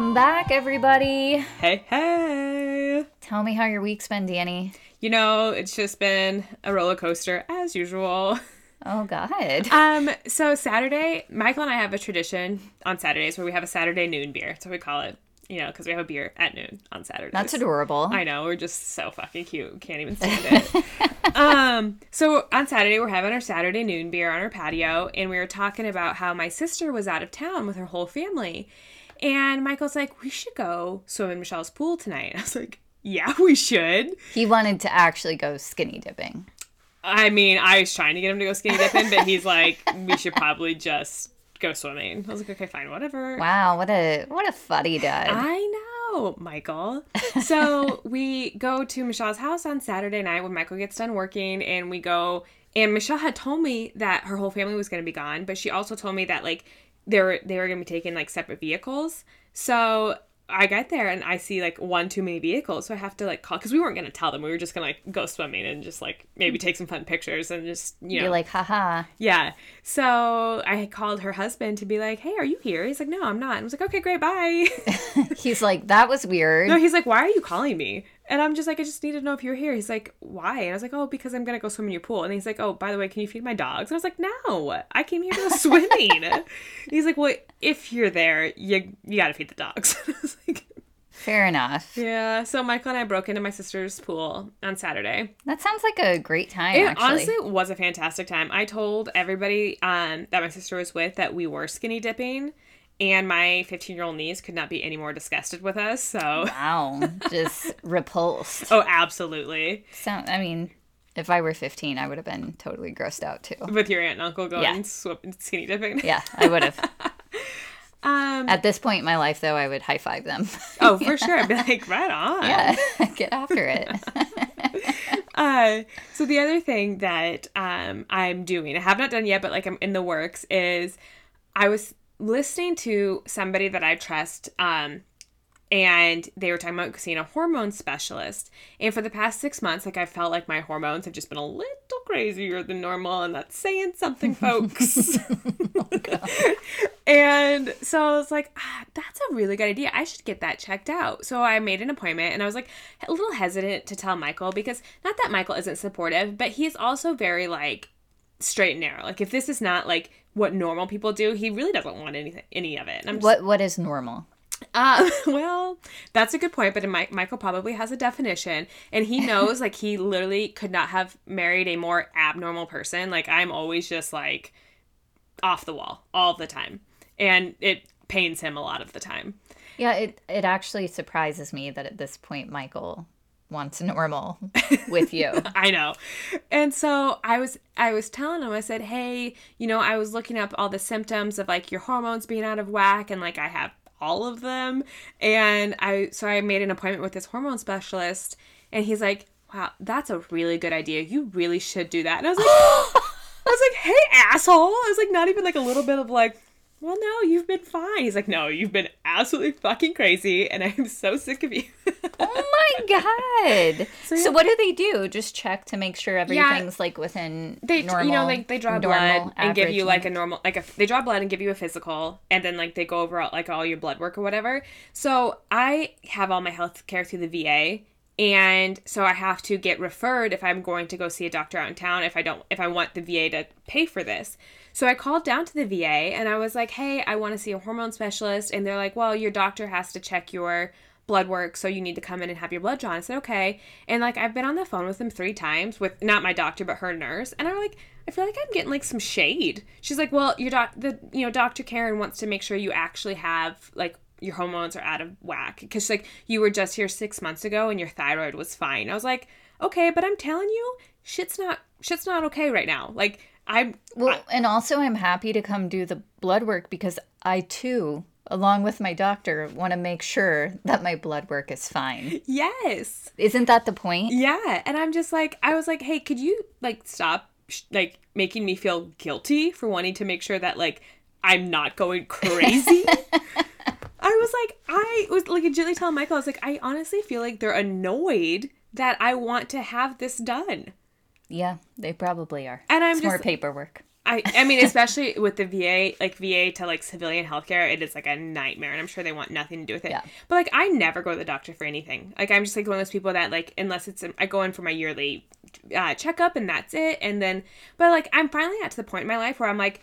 Welcome back, everybody. Hey, hey. Tell me how your week's been, Danny. You know, it's just been a roller coaster as usual. Oh, God. Um, so Saturday, Michael and I have a tradition on Saturdays where we have a Saturday noon beer. That's what we call it. You know, because we have a beer at noon on Saturdays. That's adorable. I know, we're just so fucking cute. Can't even stand it. um, so on Saturday, we're having our Saturday noon beer on our patio, and we were talking about how my sister was out of town with her whole family. And Michael's like, we should go swim in Michelle's pool tonight. I was like, yeah, we should. He wanted to actually go skinny dipping. I mean, I was trying to get him to go skinny dipping, but he's like, we should probably just go swimming. I was like, okay, fine, whatever. Wow, what a what a fuddy dud. I know, Michael. So we go to Michelle's house on Saturday night when Michael gets done working, and we go. And Michelle had told me that her whole family was going to be gone, but she also told me that like they were they were going to be taking like separate vehicles. So I get there and I see like one too many vehicles, so I have to like call because we weren't going to tell them. We were just going to like go swimming and just like maybe take some fun pictures and just you know You're like, haha. yeah. So I called her husband to be like, "Hey, are you here?" He's like, "No, I'm not." And I was like, "Okay, great, bye." He's like, that was weird. no, he's like, "Why are you calling me?" And I'm just like, "I just need to know if you're here." He's like, "Why?" And I was like, "Oh, because I'm gonna go swim in your pool." And he's like, "Oh, by the way, can you feed my dogs?" And I was like, "No, I came here to go swimming." He's like, "Well, if you're there, you you gotta feed the dogs." I was like, Fair enough. "Yeah." So Michael and I broke into my sister's pool on Saturday. That sounds like a great time, It actually. honestly was a fantastic time. I told everybody um, that my sister was with that we were skinny dipping, and my 15 year old niece could not be any more disgusted with us. So, Wow. Just repulsed. oh, absolutely. Sound I mean, if I were 15, I would have been totally grossed out too. With your aunt and uncle going Yeah. swip- skinny dipping. Yeah, I would have. Um, At this point in my life, though, I would high five them. oh, for sure. I'd be like, right on. yeah, get after it. Uh, so the other thing that um, I'm doing, I have not done yet, but like I'm in the works, is I was listening to somebody that I trust, um, and they were talking about seeing a hormone specialist. And for the past six months, like I felt like my hormones have just been a little crazier than normal, and that's saying something, folks. and so I was like, ah, that's a really good idea. I should get that checked out. So I made an appointment and I was like a little hesitant to tell Michael because not that Michael isn't supportive, but he's also very like straight and narrow. Like if this is not like what normal people do, he really doesn't want anything any of it. Just What What is normal? uh, well, that's a good point, but Mi- Michael probably has a definition, and he knows like he literally could not have married a more abnormal person. Like I'm always just like off the wall all the time, and it pains him a lot of the time. Yeah, it it actually surprises me that at this point Michael wants normal with you. I know. And so I was I was telling him I said, "Hey, you know, I was looking up all the symptoms of like your hormones being out of whack and like I have all of them." And I so I made an appointment with this hormone specialist and he's like, "Wow, that's a really good idea. You really should do that." And I was like I was like, "Hey, asshole." I was like not even like a little bit of like well, no, you've been fine. He's like, no, you've been absolutely fucking crazy, and I'm so sick of you. oh my god! So, yeah. what do they do? Just check to make sure everything's like within they normal. you know like they draw blood and give you like a normal like a they draw blood and give you a physical and then like they go over all, like all your blood work or whatever so i have all my health care through the va and so i have to get referred if i'm going to go see a doctor out in town if i don't if i want the va to pay for this so i called down to the va and i was like hey i want to see a hormone specialist and they're like well your doctor has to check your blood work, so you need to come in and have your blood drawn. I said, okay. And like I've been on the phone with them three times with not my doctor, but her nurse. And I'm like, I feel like I'm getting like some shade. She's like, well, your doc the you know, Dr. Karen wants to make sure you actually have like your hormones are out of whack. Because like you were just here six months ago and your thyroid was fine. I was like, okay, but I'm telling you, shit's not shit's not okay right now. Like I'm Well, and also I'm happy to come do the blood work because I too, along with my doctor, want to make sure that my blood work is fine. yes. Isn't that the point? Yeah, and I'm just like, I was like, hey, could you like stop, sh- like making me feel guilty for wanting to make sure that like I'm not going crazy. I was like, I was like legitimately telling Michael, I was like, I honestly feel like they're annoyed that I want to have this done. Yeah, they probably are. And I'm it's more paperwork. I I mean, especially with the VA, like VA to like civilian healthcare, it is like a nightmare, and I'm sure they want nothing to do with it. Yeah. But like, I never go to the doctor for anything. Like, I'm just like one of those people that like, unless it's I go in for my yearly uh, checkup and that's it, and then, but like, I'm finally at to the point in my life where I'm like,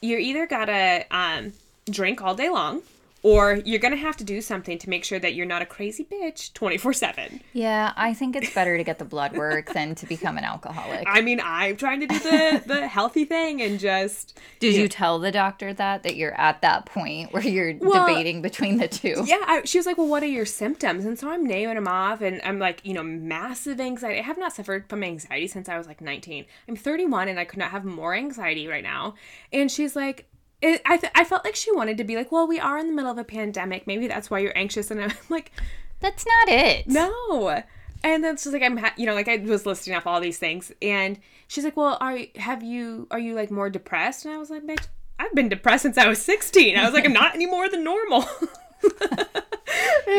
you're either gotta um drink all day long. Or you're gonna have to do something to make sure that you're not a crazy bitch 24 7. Yeah, I think it's better to get the blood work than to become an alcoholic. I mean, I'm trying to do the, the healthy thing and just Did you tell the doctor that that you're at that point where you're Well, debating between the two? Yeah, I, she was like, "Well, what are your symptoms?" And so I'm naming them off, and I'm like, you know, massive anxiety. I have not suffered from anxiety since I was like 19. I'm 31, and I could not have more anxiety right now. And she's like. It, I, th- I felt like she wanted to be like, well, we are in the middle of a pandemic. Maybe that's why you're anxious. And I'm like, That's not it. no. And then she's like, I'm, ha-, you know, like I was listing off all these things, and she's like, well, are have you are you like more depressed? And I was like, bitch, I've been depressed since I was 16. I was like, I'm not any more than normal.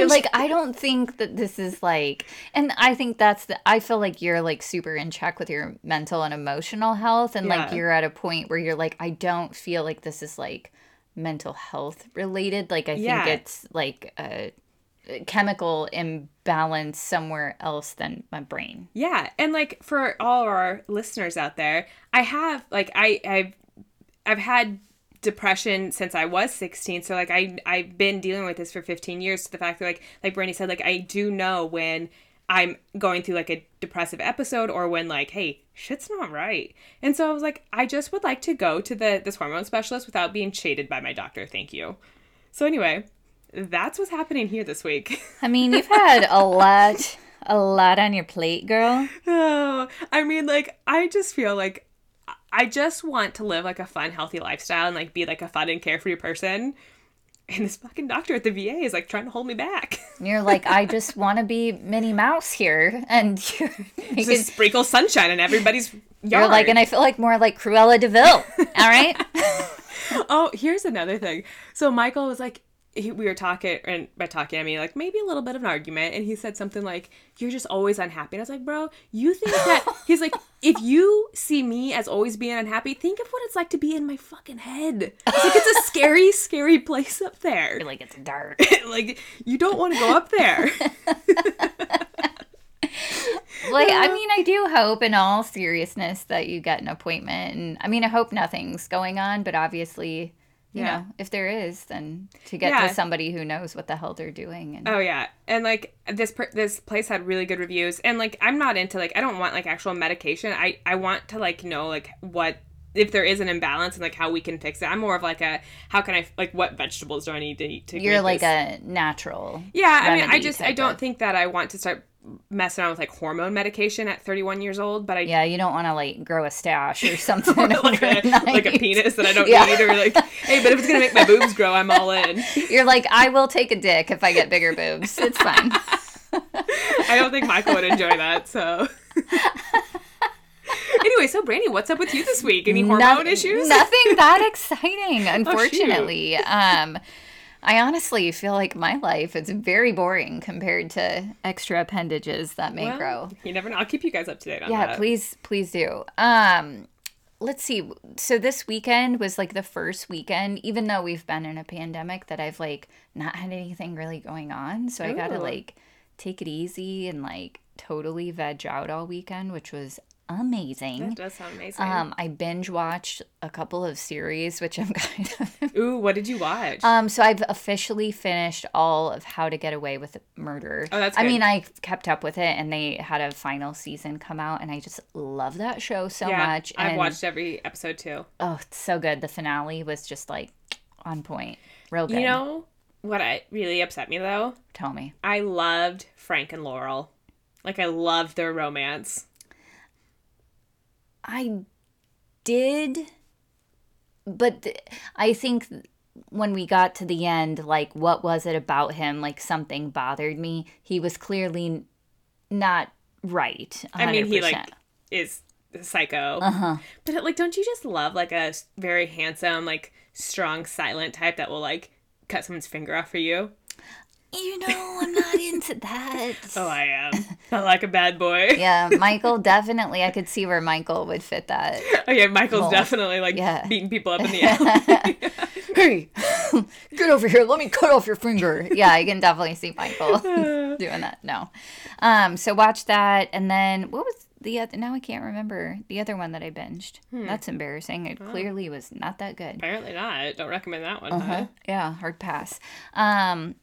Like, I don't think that this is like, and I think that's the, I feel like you're like super in check with your mental and emotional health. And like, you're at a point where you're like, I don't feel like this is like mental health related. Like, I Yeah. think it's like a, a chemical imbalance somewhere else than my brain. Yeah, and like for all our listeners out there, I have like I I've I've had depression since I was 16. So like I I've been dealing with this for 15 years to the fact that like like Brandy said like I do know when I'm going through like a depressive episode or when like hey, shit's not right. And so I was like I just would like to go to the this hormone specialist without being shaded by my doctor. Thank you. So anyway, that's what's happening here this week. I mean, you've had a lot, a lot on your plate, girl. Oh, I mean, like, I just feel like I just want to live like a fun, healthy lifestyle and like be like a fun and carefree person. And this fucking doctor at the VA is like trying to hold me back. And you're like, I just want to be Minnie Mouse here. And making Just sprinkle sunshine in everybody's yard. You're like, and I feel like more like Cruella de Vil. All right. oh, here's another thing. So Michael was like, he, we were talking, and by talking, I mean like maybe a little bit of an argument, and he said something like, "You're just always unhappy." And I was like, "Bro, you think that?" He's like, "If you see me as always being unhappy, think of what it's like to be in my fucking head. It's like it's a scary, scary place up there. Like, it's dark. like you don't want to go up there." Like, I mean, I do hope, in all seriousness, that you get an appointment. And I mean, I hope nothing's going on, but obviously, you Yeah. know, if there is, then to get Yeah. to somebody who knows what the hell they're doing. And Oh yeah, and like this per- this place had really good reviews, and like I'm not into like I don't want like actual medication. I I want to like know like what if there is an imbalance and like how we can fix it. I'm more of like a how can I like what vegetables do I need to eat to you're like this- a natural. yeah. I mean I just I don't of- think that I want to start messing around with like hormone medication at 31 years old, but I Yeah, you don't want to like grow a stash or something. like, a, like a penis that I don't Yeah. need or like hey, but if it's gonna make my boobs grow, I'm all in. You're like, I will take a dick if I get bigger boobs. It's fine. I don't think Michael would enjoy that. So. anyway, so Brandy, what's up with you this week? Any hormone Noth- issues? Oh, Nothing that exciting, unfortunately. um, I honestly feel like my life is very boring compared to extra appendages that may Well, grow. You never know. I'll keep you guys up to date on Yeah, that. please, please do. Um, let's see. So this weekend was like the first weekend, even though we've been in a pandemic, that I've like not had anything really going on. So I got to like take it easy and like totally veg out all weekend, which was amazing. That does sound amazing. Um, I binge watched a couple of series, which I'm kind of. Ooh, what did you watch? Um, so I've officially finished all of How to Get Away with Murder. Oh, that's I mean, I kept up with it, and they had a final season come out, and I just love that show so yeah, much. I've watched every episode too. Oh, it's so good. The finale was just like on point, real good. You know what? I really upset me though. tell me. I loved Frank and Laurel. Like I loved their romance. I did, but th- I think when we got to the end, like, what was it about him? Like, something bothered me. He was clearly n- not right. 100%. I mean, he like is psycho. Uh-huh. But like, don't you just love like a very handsome, like strong, silent type that will like cut someone's finger off for you? You know, I'm not into that. Oh, I am. Not like a bad boy. yeah, Michael definitely. I could see where Michael would fit that. Okay, Michael's Mold. definitely like Yeah. beating people up in the alley. Hey, get over here. Let me cut off your finger. Yeah, I can definitely see Michael doing that. No. Um, so watch that, and then what was the other? Now I can't remember the other one that I binged. That's embarrassing. It clearly was not that good. Apparently not. Don't recommend that one. huh? Uh-huh. Yeah, hard pass. Um,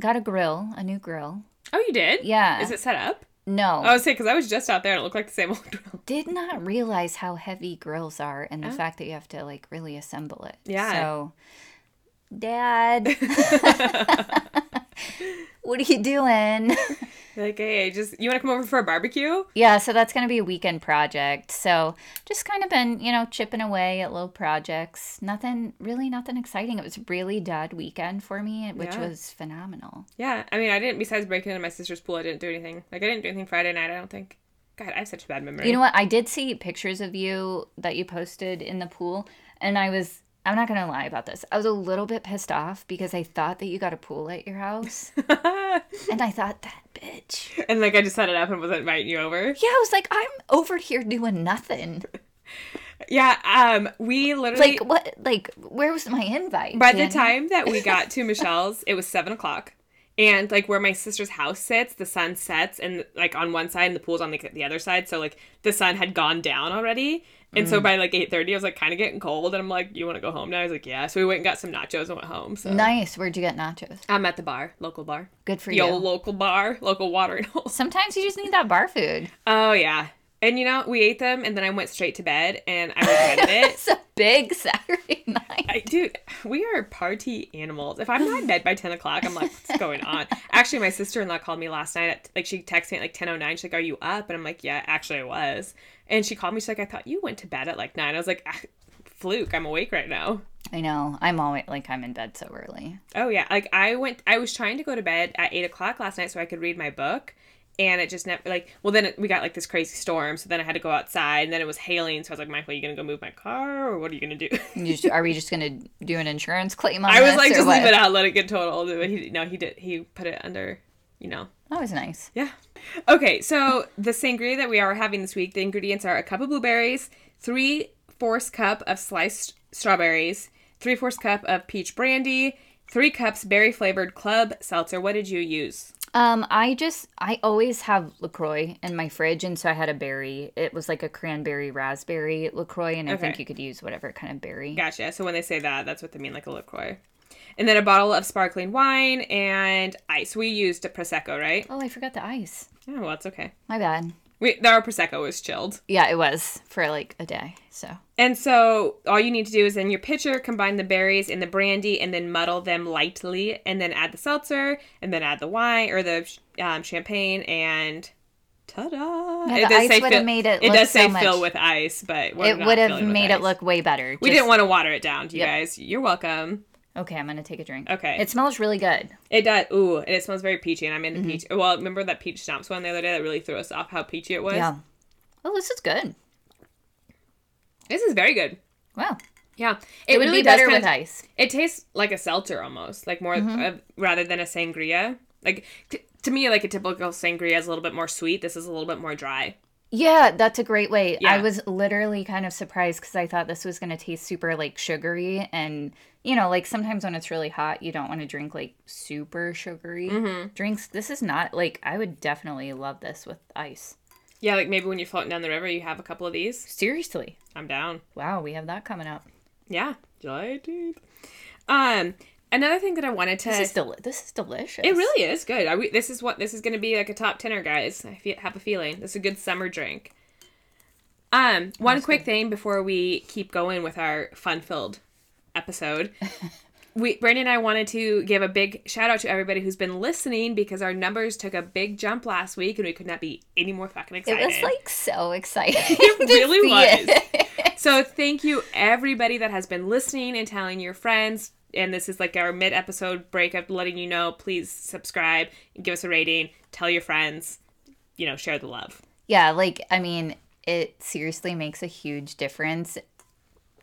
got a grill, a new grill. Oh, you did? Yeah. Is it set up? No, I was saying because I was just out there and it looked like the same old drill. did not realize how heavy grills are and the fact that you have to like really assemble it. Yeah. So, Dad, what are you doing? Like, hey, just you want to come over for a barbecue? yeah, so that's going to be a weekend project. So, just kind of been, you know, chipping away at little projects. Nothing, really nothing exciting. It was a really dead weekend for me, which Yeah. was phenomenal. Yeah. I mean, I didn't. Besides breaking into my sister's pool, I didn't do anything. Like, I didn't do anything Friday night. I don't think. God, I have such a bad memory. You know what? I did see pictures of you that you posted in the pool, and I was. I'm not gonna lie about this. I was a little bit pissed off because I thought that you got a pool at your house, and I thought that bitch. and like, I just set it up and wasn't inviting you over. Yeah, I was like, I'm over here doing nothing. Yeah. Um. We literally. Like what? Like where was my invite? By the time that we got to Michelle's, it was seven o'clock. And like where my sister's house sits, the sun sets and like on one side and the pool's on the, the other side. So like the sun had gone down already. And Mm. so by like eight thirty I was like kinda getting cold and I'm like, You wanna go home now? I was like, Yeah. So we went and got some nachos and went home. So nice. Where'd you get nachos? I'm at the bar, local bar. Good for The you. old local bar, local watering hole. Sometimes you just need that bar food. Oh yeah. And you know, we ate them and then I went straight to bed and I regretted it. It's a big Saturday night. I, dude, we are party animals. If I'm not in bed by 10 o'clock, I'm like, what's going on? Actually, my sister in law called me last night. At, like, she texted me at like 10.09. She's like, are you up? And I'm like, yeah, actually, I was. And she called me. She's like, I thought you went to bed at like 9. I was like, ah, fluke. I'm awake right now. I know. I'm always like I'm in bed so early. Oh, yeah. Like, I went, I was trying to go to bed at 8 o'clock last night so I could read my book. And it just never, like, well, then it, we got like this crazy storm. So then I had to go outside and then it was hailing. So I was like, Michael, are you going to go move my car or what are you going to do? Just, are we just gonna do an insurance claim on I was like, just what? leave it out, let it get totaled. But he, no, he did, he put it under, you know, That was nice. Yeah. Okay, so the sangria that we are having this week, the ingredients are a cup of blueberries, three fourths cup of sliced strawberries, three fourths cup of peach brandy, three cups berry flavored club seltzer. What did you use? Um, I just I always have LaCroix in my fridge, and so I had a berry. It was like a cranberry raspberry LaCroix, and I think you could use whatever kind of berry. Gotcha. So when they say that, that's what they mean, like a LaCroix. And then a bottle of sparkling wine and ice. We used a Prosecco, right? Oh, I forgot the ice. Oh, well, it's okay. My bad. We, our Prosecco was chilled. Yeah, it was for like a day. So And so all you need to do is in your pitcher combine the berries and the brandy and then muddle them lightly and then add the seltzer and then add the wine or the um, champagne and ta-da! Yeah, the ice would've made it It does say so fill with ice, but we're it would have made it ice. look way better. We didn't want to water it down, you Yep. guys. You're welcome. Okay, I'm gonna take a drink. Okay. It smells really good. It does. Ooh, and it smells very peachy, and I'm into Mm-hmm. peach. Well, remember that peach schnapps one the other day that really threw us off how peachy it was. Yeah. Oh, this is good. This is very good. Wow. Yeah, It, would really be better with ice. It tastes like a seltzer almost, like more Mm-hmm. uh, rather than a sangria. Like t- to me, like a typical sangria is a little bit more sweet. This is a little bit more dry. Yeah, that's a great way. I was literally kind of surprised because I thought this was going to taste super like sugary. And, you know, like sometimes when it's really hot, you don't want to drink like super sugary Mm-hmm. drinks. This is not like, I would definitely love this with ice. Yeah, like maybe when you're floating down the river, you have a couple of these. Seriously. I'm down. Wow, we have that coming up. Yeah, July 18th. Um, another thing that I wanted to. This is, deli- this is delicious. it really is good. I, this is what this is going to be like a top tenner, guys. I fe- have a feeling this is a good summer drink. Um, one quick thing before we keep going with our fun-filled episode. we Brandon and I wanted to give a big shout out to everybody who's been listening because our numbers took a big jump last week and we could not be any more fucking excited. It was like so exciting. It really was. it. So thank you everybody that has been listening and telling your friends. And this is like our mid episode breakup, letting you know. Please subscribe, give us a rating, tell your friends, you know, share the love. Yeah, like I mean, it seriously makes a huge difference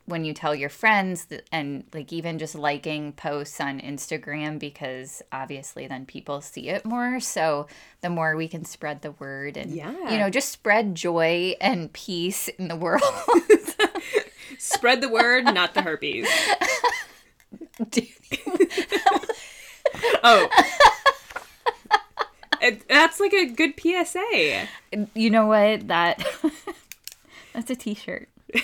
when you tell your friends th- and like even just liking posts on Instagram because obviously then people see it more. So the more we can spread the word and Yeah. you know just spread joy and peace in the world. Spread the word, not the herpes. Oh. It, that's like a good PSA. you know what that that's a t-shirt.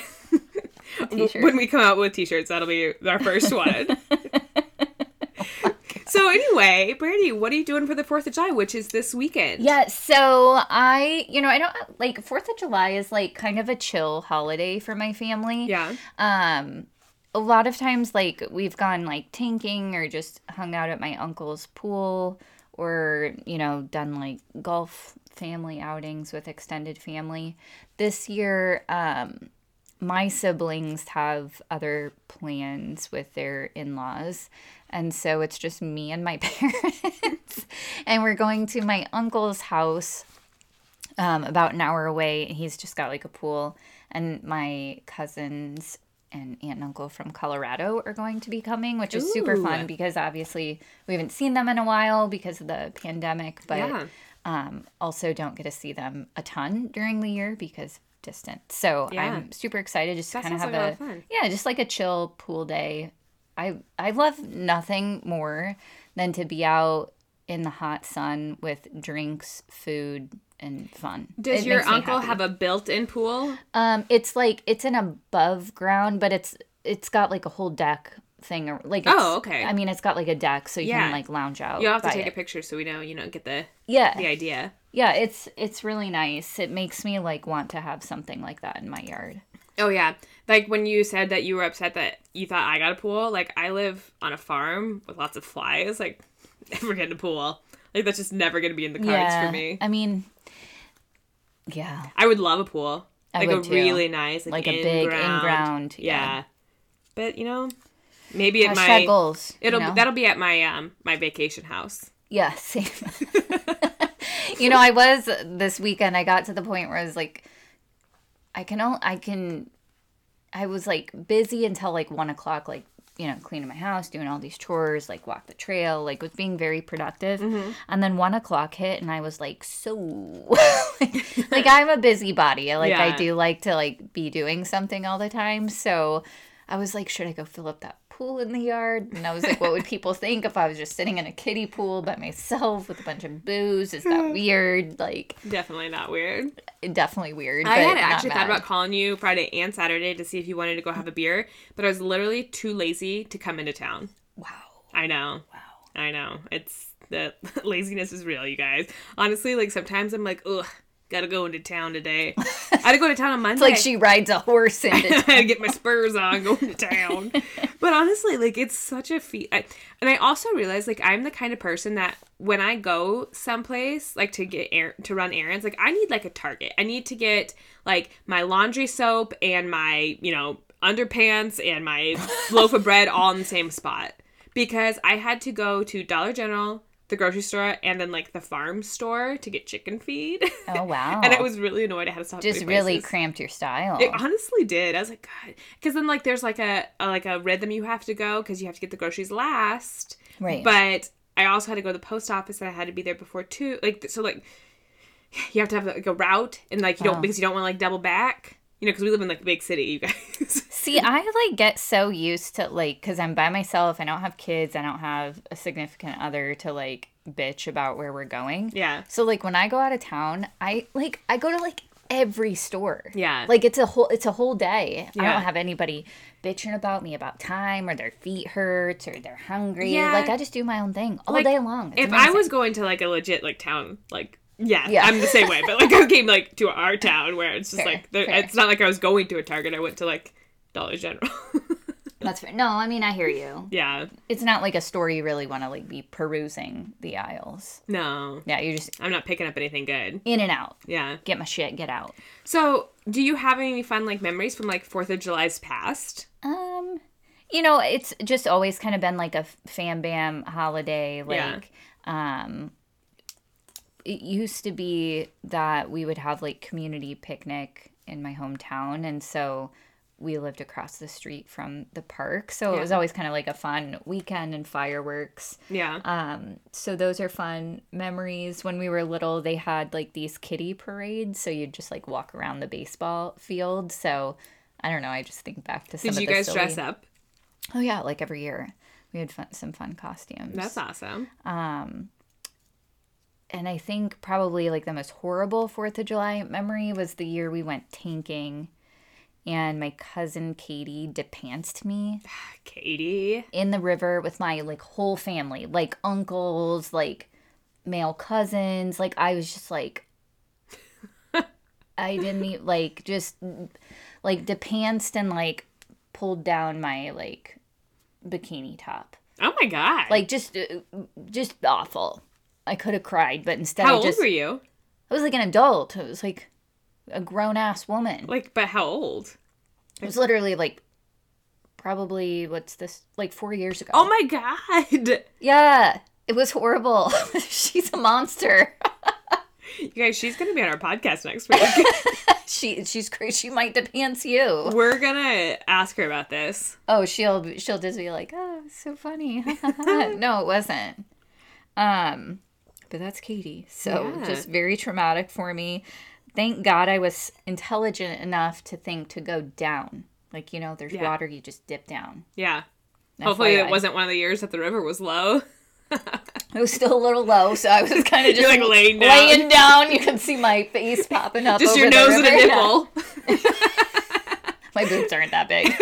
T-shirt. When we come out with t-shirts, that'll be our first one. so anyway, Brandy, what are you doing for the 4th of July, which is this weekend? Yeah, so I, you know, I don't like 4th of July is like kind of a chill holiday for my family. Yeah. Um a lot of times like we've gone like tanking or just hung out at my uncle's pool or, you know, done like golf family outings with extended family. This year um my siblings have other plans with their in-laws and so it's just me and my parents and we're going to my uncle's house um, about an hour away he's just got like a pool and my cousins and aunt and uncle from colorado are going to be coming which is super fun because obviously we haven't seen them in a while because of the pandemic but Yeah. um, also don't get to see them a ton during the year because distant. So Yeah. I'm super excited just to kind of have like a a yeah, just like a chill pool day. I I love nothing more than to be out in the hot sun with drinks, food, and fun. Does It your uncle have a built-in pool? Um, it's like it's an above ground, but it's it's got like a whole deck thing. or- Like it's, Oh, okay. I mean, it's got like a deck, so you Yeah. can like lounge out. You'll have to take a picture so we know, you know, get the Yeah, the idea. yeah. It's it's really nice. It makes me like want to have something like that in my yard. Oh yeah, like when you said that you were upset that you thought I got a pool. Like I live on a farm with lots of flies. Like never getting a pool. Like that's just never gonna be in the cards for me. I mean, yeah, I would love a pool. I Like a too. really nice, like, like a big in-ground- in-ground. Yeah. But you know, maybe at my goals. it'll know? that'll be at my um my vacation house. Yeah, same. you know, I was this weekend. I got to the point where I was like, I can, only, I can, I was like busy until like one o'clock, like you know, cleaning my house, doing all these chores, like walk the trail, like was being very productive. Mm-hmm. And then one o'clock hit, and I was like, so, like, like, I'm a busybody. Like I do like to like be doing something all the time. So I was like, should I go fill up that pool in the yard? And I was like, what would people think if I was just sitting in a kiddie pool by myself with a bunch of booze? Is that weird? Like, Definitely not weird. definitely weird. I had actually thought about calling you Friday and Saturday to see if you wanted to go have a beer, but I was literally too lazy to come into town. Wow. I know. Wow. I know. It's the laziness is real, you guys. Honestly, like sometimes I'm like, ugh, gotta go into town today. I had to go to town on Monday. It's like she rides a horse into I had to get my spurs on, going to town. but honestly, like it's such a feat. I, and I also realized, like, I'm the kind of person that when I go someplace, like to get air to run errands, like I need like a Target. I need to get like my laundry soap and my, you know, underpants and my loaf of bread all in the same spot because I had to go to Dollar General. The grocery store and then like the farm store to get chicken feed. Oh wow. and I was really annoyed I had to stop. just really cramped your style. It honestly did. I was like, God, because then like there's like a, a like a rhythm you have to go because you have to get the groceries last. Right. But I also had to go to the post office and I had to be there before two. Like so, like you have to have like a route and like you don't Oh. because you don't want to like double back. You know, because we live in like a big city, you guys. See, I like get so used to like because I'm by myself. I don't have kids. I don't have a significant other to like bitch about where we're going. yeah. So like when I go out of town, I like I go to like every store. Yeah. Like it's a whole it's a whole day. Yeah. I don't have anybody bitching about me about time or their feet hurts or they're hungry. Yeah. Like I just do my own thing all Like, day long. It's if I was going to like a legit like town, like yeah, Yeah. I'm the same way. But like I came like to our town where it's just Fair, like there, it's not like I was going to a Target. I went to like Dollar General. That's fair. No, I mean I hear you. yeah. It's not like a store you really want to like be perusing the aisles. No, Yeah, you're just I'm not picking up anything good. in and out. Yeah. Get my shit, get out. So, do you have any fun like memories from like Fourth of July's past? Um, you know, it's just always kind of been like a fam bam holiday. Yeah. Like, um, it used to be that we would have like community picnic in my hometown, and so we lived across the street from the park. So it was always kind of like a fun weekend and fireworks. Yeah. Um, so those are fun memories. When we were little, they had like these kiddie parades, so you'd just like walk around the baseball field. So I don't know. I just think back to some Did you guys silly- dress up? Oh yeah, like every year we had fun, some fun costumes. That's awesome. And I think probably like the most horrible Fourth of July memory was the year we went tanking, and my cousin Katie depantsed me Katie. in the river with my like whole family, like uncles, like male cousins. Like I was just like, I didn't eat like just like depantsed and like pulled down my like bikini top, Oh my god. like just uh, just awful. I could have cried, but instead how I old were you? I was like an adult. I was like a grown ass woman. Like, but how old? It was literally like probably what's this like four years ago. Oh my god. yeah, it was horrible. She's a monster. You guys, she's gonna be on our podcast next week. she she's crazy. She might depants you. We're gonna ask her about this. Oh, she'll she'll just be like, oh, so funny. no, it wasn't. Um, but that's Katie. So Yeah. just very traumatic for me. Thank God I was intelligent enough to think to go down. Like you know, there's Yeah. water, you just dip down. Yeah. Hopefully, it wasn't one of the years that the river was low. It was still a little low, so I was kind of just like, laying down. laying down. You can see my face popping up. Just your nose and a nipple. My boobs aren't that big.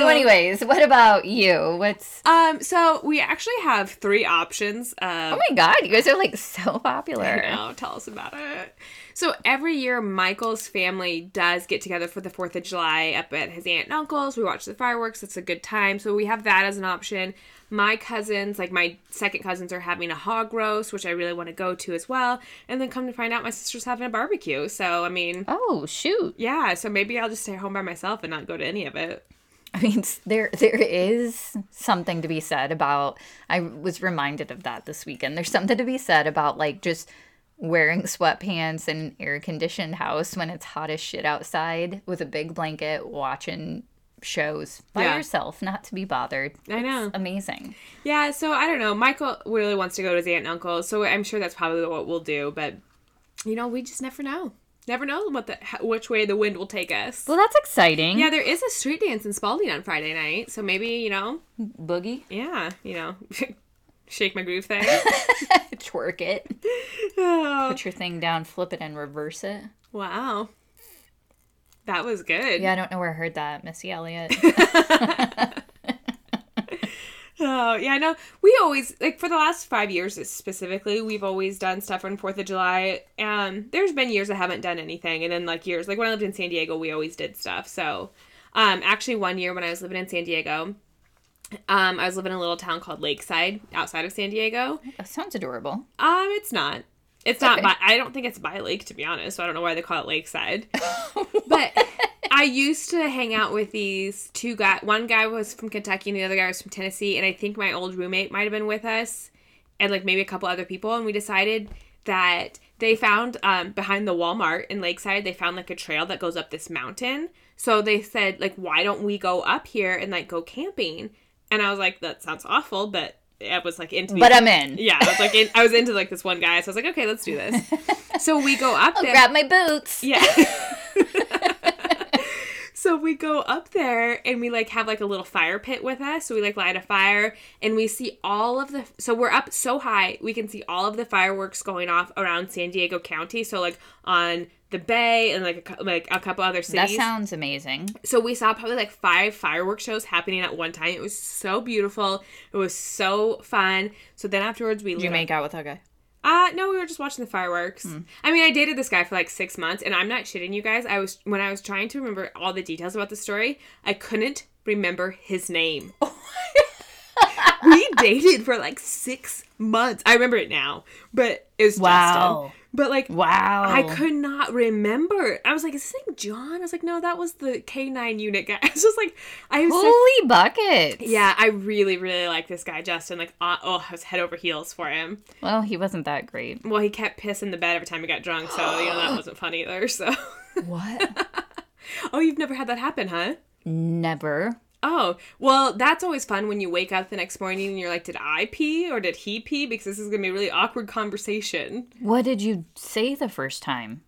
So, anyways, what about you? What's Um, so we actually have three options. oh my god, you guys are like so popular. tell us about it. So every year, Michael's family does get together for the Fourth of July up at his aunt and uncle's. We watch the fireworks. It's a good time. So we have that as an option. My cousins, like my second cousins, are having a hog roast, which I really want to go to as well. And then come to find out, my sister's having a barbecue. So I mean, Oh shoot! yeah. So maybe I'll just stay home by myself and not go to any of it. I mean, there there is something to be said about. I was reminded of that this weekend. There's something to be said about like just wearing sweatpants in an air conditioned house when it's hot as shit outside with a big blanket, watching shows by Yeah. yourself, not to be bothered. I know. It's amazing. Yeah, so I don't know. Michael really wants to go to his aunt and uncle, so I'm sure that's probably what we'll do. But you know, we just never know. Never know what the which way the wind will take us. Well, that's exciting. Yeah, there is a street dance in Spalding on Friday night, so maybe you know, Boogie, yeah, you know, shake my groove thing. twerk it, oh, put your thing down, flip it, and reverse it. wow, that was good. Yeah, I don't know where I heard that, Missy Elliott. Oh, yeah, I know. We always like for the last five years specifically, we've always done stuff on Fourth of July. Um, there's been years I haven't done anything, and then like years like when I lived in San Diego, we always did stuff. So, um, actually, one year when I was living in San Diego, um, I was living in a little town called Lakeside outside of San Diego. that sounds adorable. Um, it's not. It's not by. I don't think it's by lake to be honest. So I don't know why they call it Lakeside. but I used to hang out with these two guys. One guy was from Kentucky, and the other guy was from Tennessee. And I think my old roommate might have been with us, and like maybe a couple other people. And we decided that they found um, behind the Walmart in Lakeside, they found like a trail that goes up this mountain. So they said like, why don't we go up here and like go camping? And I was like, that sounds awful, but I was like into But I'm in. yeah, I was like, in, I was into like this one guy, so I was like, okay, let's do this. So we go up I'll there. grab my boots. yeah. so we go up there and we like have like a little fire pit with us. So we like light a fire and we see all of the. So we're up so high we can see all of the fireworks going off around San Diego County. So like on the bay and like a, like a couple other cities. That sounds amazing. So we saw probably like five fireworks shows happening at one time. It was so beautiful. It was so fun. So then afterwards we Did you up- make out with that guy? Uh no, we were just watching the fireworks. Hmm. I mean, I dated this guy for like six months, and I'm not shitting you guys. I was when I was trying to remember all the details about the story, I couldn't remember his name. we dated for like six months. I remember it now, but it was Wow. Justin. But like, Wow. I could not remember. I was like, is his name John? I was like, no, that was the K9 unit guy. I was just like, I was Holy buckets. yeah, I really, really like this guy, Justin. Like, uh, oh, I was head over heels for him. Well, he wasn't that great. Well, he kept pissing the bed every time he got drunk, so you know that wasn't fun either. So, What? oh, you've never had that happen, huh? Never. Oh, well, that's always fun when you wake up the next morning and you're like, did I pee or did he pee? Because this is gonna be a really awkward conversation. What did you say the first time?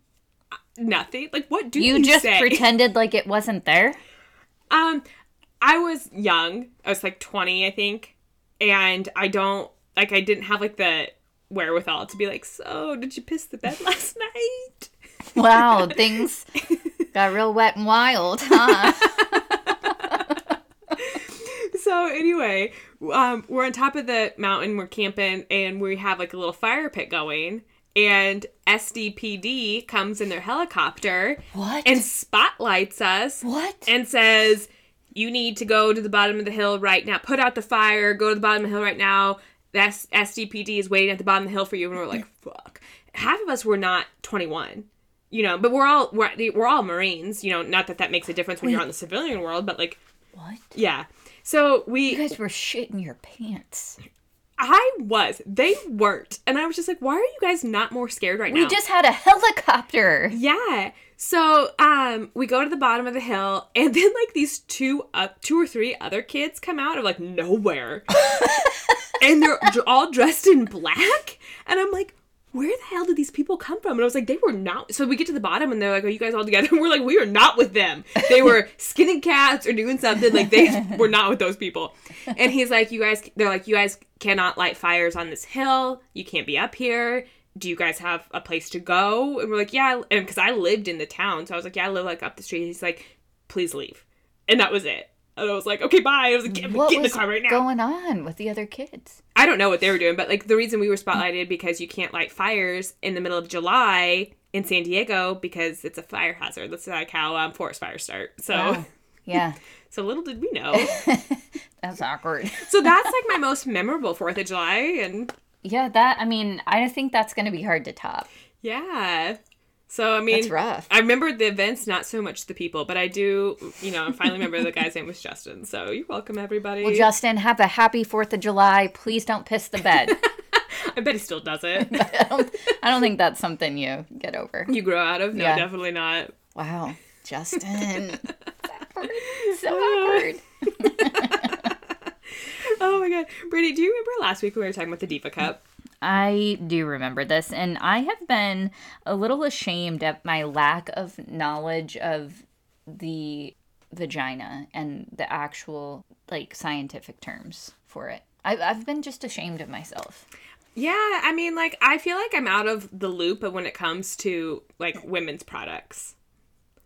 Nothing. Like, what do you, You just say? pretended like it wasn't there? Um, I was young. I was like 20, I think. And I don't, like, I didn't have, like, the wherewithal to be like, so, did you piss the bed last night? Wow, things got real wet and wild, huh? So, anyway, um, we're on top of the mountain, we're camping, and we have, like, a little fire pit going. And SDPD comes in their helicopter What? and spotlights us what? and says, You need to go to the bottom of the hill right now. Put out the fire, go to the bottom of the hill right now. That's SDPD is waiting at the bottom of the hill for you. And we're like, fuck. Half of us were not 21, you know, but we're all we're, we're all Marines, you know. Not that that makes a difference when you're Wait. on the civilian world, but like, what? yeah. So we You guys were shitting your pants. I was. They weren't. And I was just like, why are you guys not more scared right now? We just had a helicopter. yeah. So um we go to the bottom of the hill and then like these two up two or three other kids come out of like nowhere. and they're all dressed in black and I'm like where the hell did these people come from? And I was like, they were not. So we get to the bottom and they're like, are you guys all together? And we're like, we are not with them. They were skinning cats or doing something. Like, they were not with those people. And he's like, you guys, they're like, you guys cannot light fires on this hill. You can't be up here. Do you guys have a place to go? And we're like, yeah. And because I lived in the town. So I was like, yeah, I live like up the street. And He's like, please leave. And that was it. And I was like, okay, bye. I was like, get, get in the car right now. going on with the other kids? I don't know what they were doing, but like the reason we were spotlighted because you can't light fires in the middle of July in San Diego because it's a fire hazard. That's like how um, forest fires start. So, Wow. Yeah, so little did we know. that's awkward. so that's like my most memorable Fourth of July, and Yeah, that, I mean, I think that's going to be hard to top. yeah. So I mean, That's rough. I remember the events, not so much the people, but I do, you know, I finally remember the guy's name was Justin. So you're welcome, everybody. Well, Justin, have a happy 4th of July. Please don't piss the bed. I bet he still does it. I, don't, I don't think that's something you get over. you grow out of? No, Yeah. definitely not. Wow. Justin. so awkward. Oh my god, Brandy, do you remember last week we were talking about the Diva Cup? I do remember this, and I have been a little ashamed at my lack of knowledge of the vagina and the actual like scientific terms for it. I've, I've been just ashamed of myself. Yeah, I mean, like, I feel like I'm out of the loop when it comes to like women's products.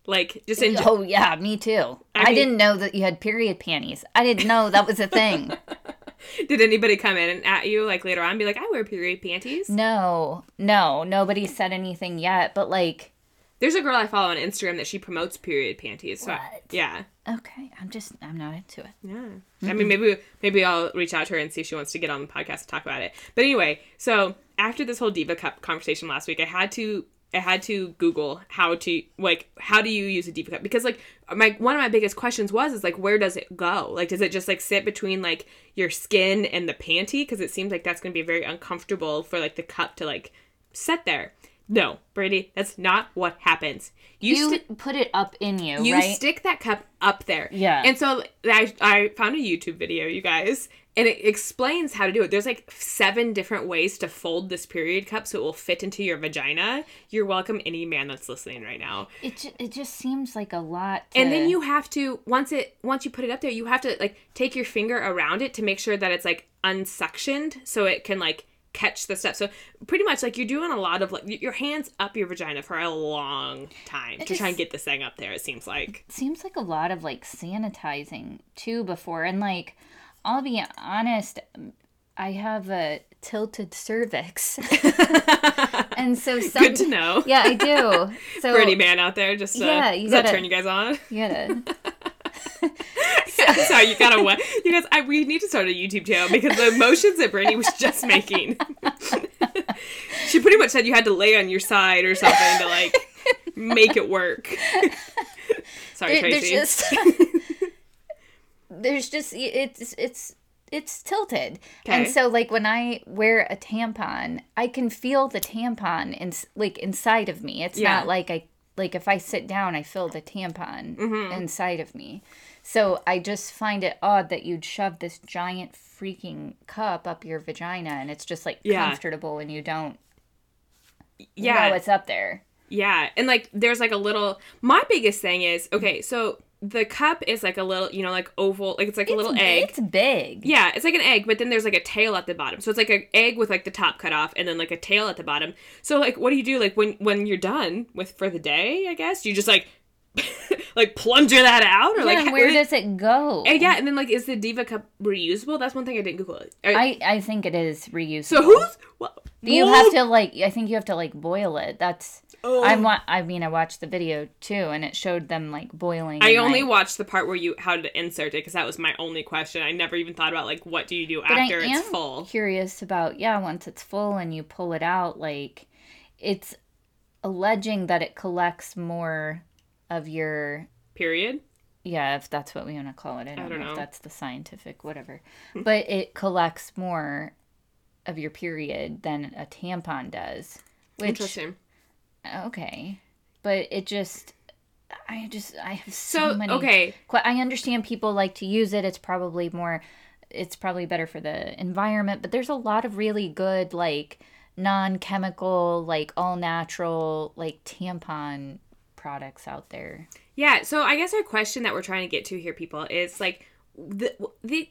Like, just in Oh yeah, me too. I, mean- didn't know that you had period panties. I didn't know that was a thing. did anybody come in at you like later on and be like, I wear period panties? no, no, nobody said anything yet. But like, There's a girl I follow on Instagram that she promotes period panties. So I- yeah, okay, I'm just I'm not into it. yeah. I mean, maybe maybe I'll reach out to her and see if she wants to get on the podcast to talk about it. But anyway, so after this whole Diva Cup conversation last week, I had to I had to Google how to like how do you use a Diva Cup because like my one of my biggest questions was is like where does it go? Like does it just like sit between like your skin and the panty? Because it seems like that's going to be very uncomfortable for like the cup to like set there. No, Brandy, that's not what happens. You, You sti- put it up in you, you right? stick that cup up there. Yeah. And so I, I found a YouTube video, you guys, and it explains how to do it. There's like seven different ways to fold this period cup so it will fit into your vagina. You're welcome, any man that's listening right now. It ju- it just seems like a lot. To... And then you have to once it once you put it up there, you have to like take your finger around it to make sure that it's like unsuctioned so it can like catch the stuff. So pretty much like you're doing a lot of like your hands up your vagina for a long time to try and get this thing up there. It seems like. seems like a lot of like sanitizing too before, and like I'll be honest, I have a tilted cervix, and so some. Good to know. Yeah, I do. So for any man out there, just uh, Yeah, you does gotta- turn you guys on? You gotta. I'm sorry, you gotta what? You guys, I, we need to start a YouTube channel because the motions that Brandy was just making. she pretty much said you had to lay on your side or something to like make it work. sorry, There- Tracy. There's just there's just it's it's it's tilted. And so like when I wear a tampon, I can feel the tampon in like inside of me. It's Yeah. not like I like if I sit down, I feel the tampon Mm-hmm. inside of me. So I just find it odd that you'd shove this giant freaking cup up your vagina and it's just like Yeah. comfortable and you don't yeah, know it's up there. Yeah, and like there's like a little. My biggest thing is okay. So the cup is like a little, you know, like oval, like it's like a little egg. It's big. Yeah, it's like an egg, but then there's like a tail at the bottom. So it's like an egg with like the top cut off, and then like a tail at the bottom. So like, what do you do? Like when when you're done with for the day, I guess you just like like plunger that out, or Yeah, like and where does it go? Uh, yeah, and then like, is the Diva cup reusable? That's one thing I didn't Google. It. Are- I, I think it is reusable. so who's You have to like. I think you have to like boil it. That's. Oh. I want. I mean, I watched the video too, and it showed them like boiling. I only like- watched the part where you how to insert it because that was my only question. I never even thought about like what do you do But after I it's am full. curious about yeah. Once it's full and you pull it out, like, it's alleging that it collects more of your Period. yeah, if that's what we want to call it. I don't, don't know, know. if that's the scientific whatever. Hmm. but it collects more of your period than a tampon does. Which Interesting. okay, but it just I just I have so, So many. okay, Qu- I understand people like to use it. It's probably more. It's probably better for the environment, but there's a lot of really good like non-chemical, like all natural, like tampon products out there. yeah. So I guess our question that we're trying to get to here, people, is like the the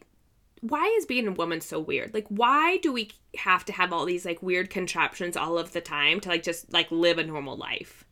why is being a woman so weird? Like, why do we have to have all these like weird contraptions all of the time to like just like live a normal life?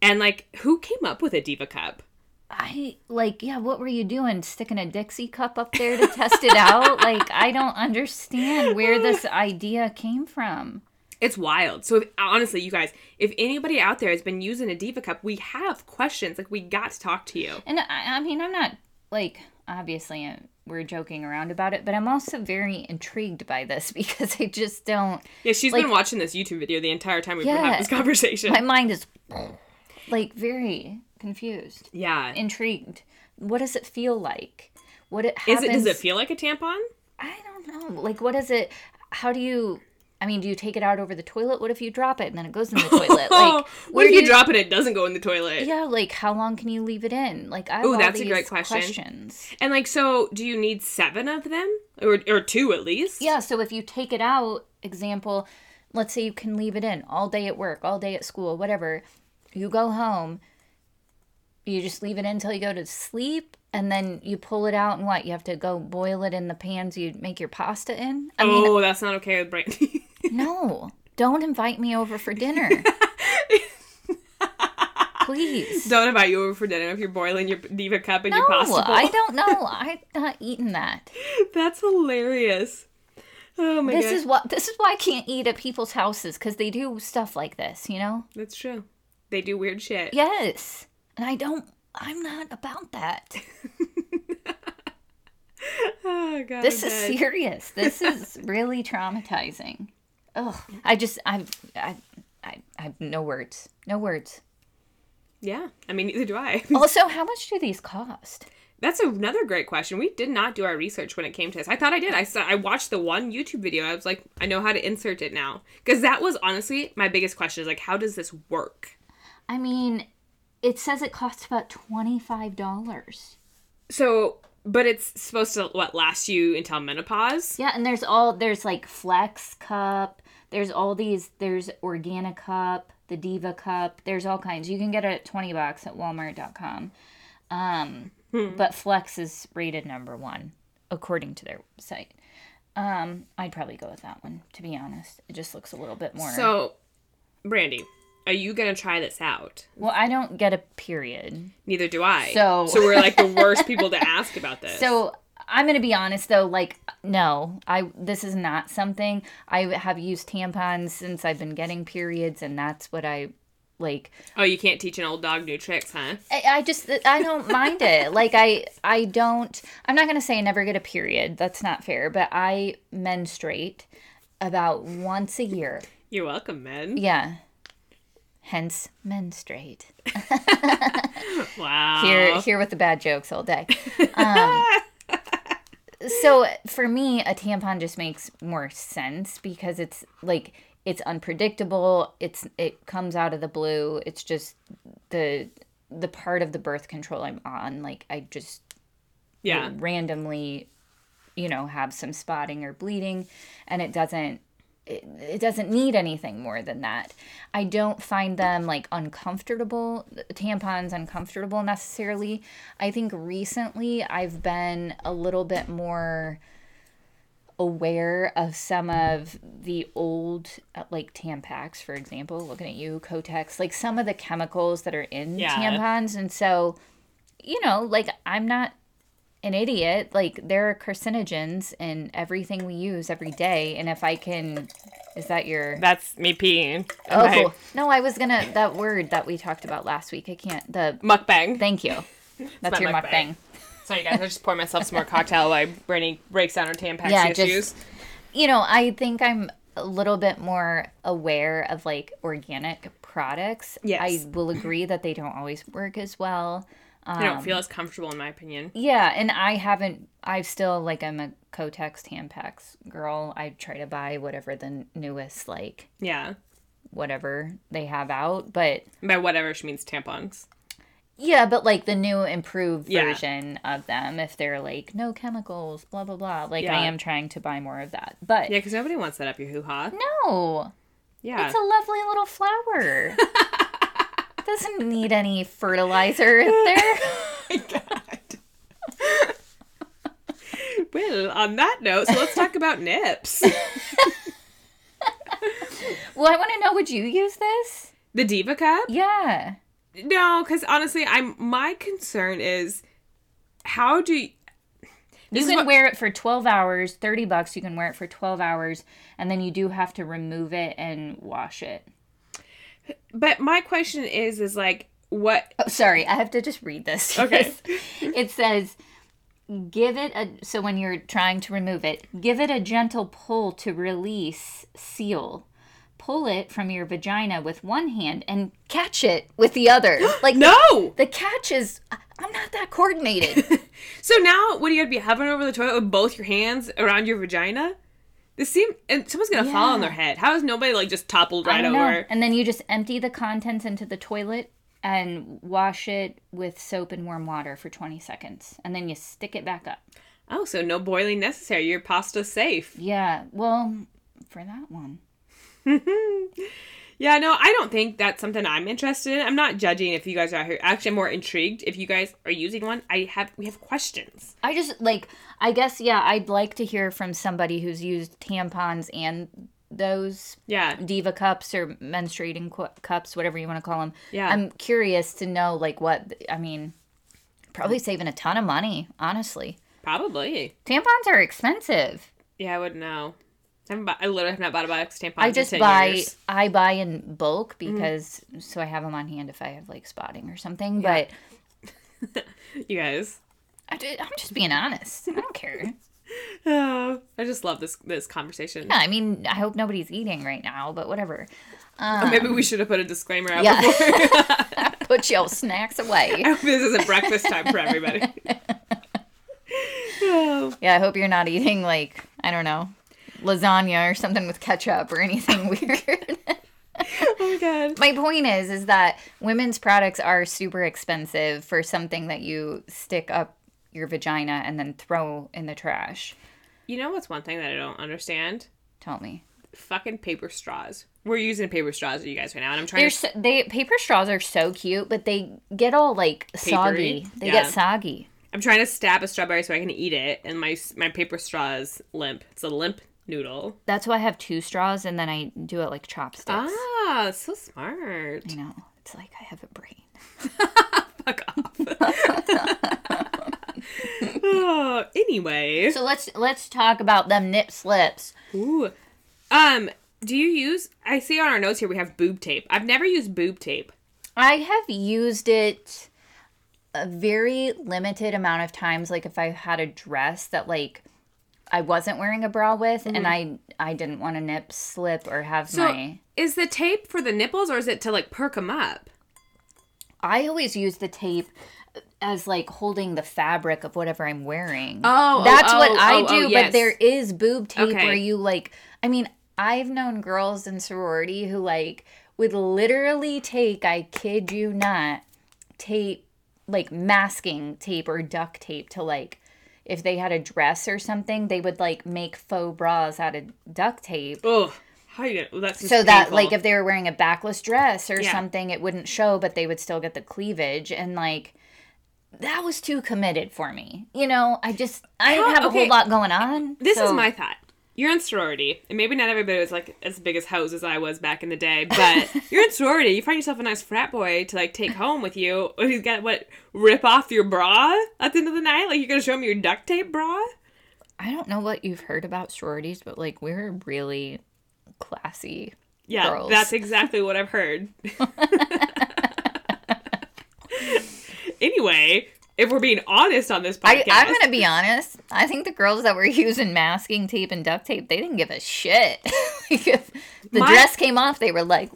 And like, who came up with a diva cup? I like, yeah, what were you doing? Sticking a Dixie cup up there to test it out? Like, I don't understand where this idea came from. It's wild. So if, honestly, you guys, if anybody out there has been using a diva cup, we have questions. Like, we got to talk to you. And I, I mean, I'm not like obviously uh, we're joking around about it, but I'm also very intrigued by this because I just don't. Yeah, she's Like- been watching this YouTube video the entire time we've been having this conversation. My mind is like very confused, yeah. intrigued. What does it feel like? What it Is happens? it? Does it feel like a tampon? I don't know. Like, what is it? How do you? I mean, do you take it out over the toilet? What if you drop it and then it goes in the toilet? Like, what if do you, drop it? and It doesn't go in the toilet. Yeah, like how long can you leave it in? Like, I all that's a great question. Questions. And like, so do you need seven of them, or or two at least? Yeah, so if you take it out, example, let's say you can leave it in all day at work, all day at school, whatever. You go home, you just leave it in until you go to sleep, and then you pull it out and what? You have to go boil it in the pans you make your pasta in? I mean, oh, that's not okay with Brandy. no. Don't invite me over for dinner. Please. Don't invite you over for dinner if you're boiling your diva cup and No, your pasta bowl. I don't know. I'm not eating that. That's hilarious. Oh my This god, is what this is why I can't eat at people's houses because they do stuff like this, you know? that's true. They do weird shit. Yes. And I don't I'm not about that. Oh god. This is serious. This is really traumatizing. Oh, I just I I I I have no words. No words. Yeah, I mean, neither do I. Also, how much do these cost? That's another great question. We did not do our research when it came to this. I thought I did. I saw, I watched the one YouTube video. I was like, I know how to insert it now because that was honestly my biggest question. Is like, how does this work? I mean, it says it costs about $25. So, but it's supposed to what last you until menopause. Yeah, and there's all there's like Flex Cup. There's all these. There's Organic Cup, the Diva Cup. There's all kinds. You can get it at twenty bucks at Walmart.com. Um, but Flex is rated number one according to their site. Um, I'd probably go with that one to be honest. It just looks a little bit more. So, Brandy, are you gonna try this out? well, I don't get a period. Neither do I. So- so we're like the worst people to ask about this. So I'm gonna be honest though, like no, I this is not something I have used tampons since I've been getting periods, and that's what I like Oh, you can't teach an old dog new tricks, huh? I, I just I don't mind it. Like I I don't I'm not gonna say I never get a period. That's not fair. But I menstruate about once a year. You're welcome, men. Yeah. Hence menstruate. Wow. Here here with the bad jokes all day. Um, so for me, a tampon just makes more sense because it's like it's unpredictable. It's it comes out of the blue. It's just the the part of the birth control I'm on. Like I just yeah. randomly, you know, have some spotting or bleeding, and it doesn't it, it doesn't need anything more than that. I don't find them like uncomfortable, tampons uncomfortable necessarily. I think recently I've been a little bit more aware of some of the old uh, like Tampax, for example, looking at you, Kotex, like some of the chemicals that are in Yeah. tampons. And so, you know, like I'm not an idiot. Like there are carcinogens in everything we use every day. And if I can, is that your. That's me peeing. Oh, cool. No, I was gonna, that word that we talked about last week. I can't, the, Mukbang. thank you. That's your mukbang. mukbang. Sorry, guys. I just poured myself some more cocktail while Brittany breaks down her Tampax Yeah, issues. just- you know, I think I'm a little bit more aware of like organic products. Yes. I will agree that they don't always work as well. I don't feel um, as comfortable, in my opinion. Yeah, and I haven't. I've still like I'm a Kotex Tampax girl. I try to buy whatever the newest like Yeah. whatever they have out, but By whatever she means tampons. yeah, but like the new improved Yeah. version of them, if they're like no chemicals, blah blah blah. Like Yeah. I am trying to buy more of that, but Yeah, because nobody wants that up your hoo ha. no, Yeah. It's a lovely little flower. Doesn't need any fertilizer there. well, on that note, so let's talk about nips. Well, I want to know would you use this? The Diva Cup? Yeah. No, because honestly, I'm my concern is how do you, You can what- wear it for 12 hours, 30 bucks. You can wear it for 12 hours, and then you do have to remove it and wash it. But my question is is like what Oh, sorry, I have to just read this. Okay. it says, give it a, so when you're trying to remove it, give it a gentle pull to release seal. Pull it from your vagina with one hand and catch it with the other. Like, No! the catch is, I'm not that coordinated. So now what do you gotta be hovering over the toilet with both your hands around your vagina? This seem and someone's gonna fall on their head. How is nobody like just toppled right don't know. over? And then you just empty the contents into the toilet and wash it with soap and warm water for 20 seconds. And then you stick it back up. Oh, so no boiling necessary. Your pasta's safe. Yeah, well, for that one. Yeah, no, I don't think that's something I'm interested in. I'm not judging if you guys are out here. Actually, I'm more intrigued if you guys are using one. I have we have questions. I just like I guess yeah, I'd like to hear from somebody who's used tampons and those Yeah, diva cups or menstruating cu- cups, whatever you want to call them. Yeah. I'm curious to know like what I mean. Probably saving a ton of money, honestly. probably. Tampons are expensive. Yeah, I wouldn't know. I, I literally have not bought a box of tampons. I just 10 buy years. I buy in bulk Mm-hmm. because so I have them on hand if I have like spotting or something. But You guys. I, am just being honest. I don't care. Oh, I just love this this conversation. Yeah, I mean, I hope nobody's eating right now, but whatever. Oh, maybe we should have put a disclaimer out Yeah. before. Put your snacks away. I hope this isn't breakfast time for everybody. oh. Yeah, I hope you're not eating like I don't know, lasagna or something with ketchup or anything oh weird. oh my god. My point is is that women's products are super expensive for something that you stick up your vagina and then throw in the trash. You know what's one thing that I don't understand? Tell me. Fucking paper straws. We're using paper straws you guys right now, and I'm trying They're to. so, they paper straws are so cute, but they get all like soggy. They Yeah. get soggy. I'm trying to stab a strawberry so I can eat it, and my my paper straw is limp. It's a limp noodle. That's why I have two straws and then I do it like chopsticks. Ah, so smart. I know. It's like I have a brain. Fuck off. oh, anyway. So let's let's talk about them nip slips. Ooh. Um, Do you use? I see on our notes here we have boob tape. I've never used boob tape. I have used it a very limited amount of times like if I had a dress that like I wasn't wearing a bra with and mm-hmm. I I didn't want to nip slip or have So my is the tape for the nipples or is it to like perk them up? I always use the tape as like holding the fabric of whatever I'm wearing. Oh, oh, that's what oh, I oh, oh, do. yes. But there is boob tape Okay. where you like. I mean, I've known girls in sorority who like would literally take. I kid you not, tape like masking tape or duct tape to like. If they had a dress or something, they would like make faux bras out of duct tape. Oh, how you? Well, that's So that like if they were wearing a backless dress or Yeah. something, it wouldn't show, but they would still get the cleavage and like that was too committed for me. You know, I just I didn't have a whole lot going on. This is my thought. You're in sorority, and maybe not everybody was like as big as hoes as I was back in the day, but you're in sorority. You find yourself a nice frat boy to like take home with you. He's got what rip off your bra at the end of the night. Like you're gonna show him your duct tape bra. I don't know what you've heard about sororities, but like we're really classy. Yeah, Girls. that's exactly what I've heard. anyway, if we're being honest on this I, podcast, I'm gonna be honest. I think the girls that were using masking tape and duct tape, they didn't give a shit. like if the My- dress came off, they were like,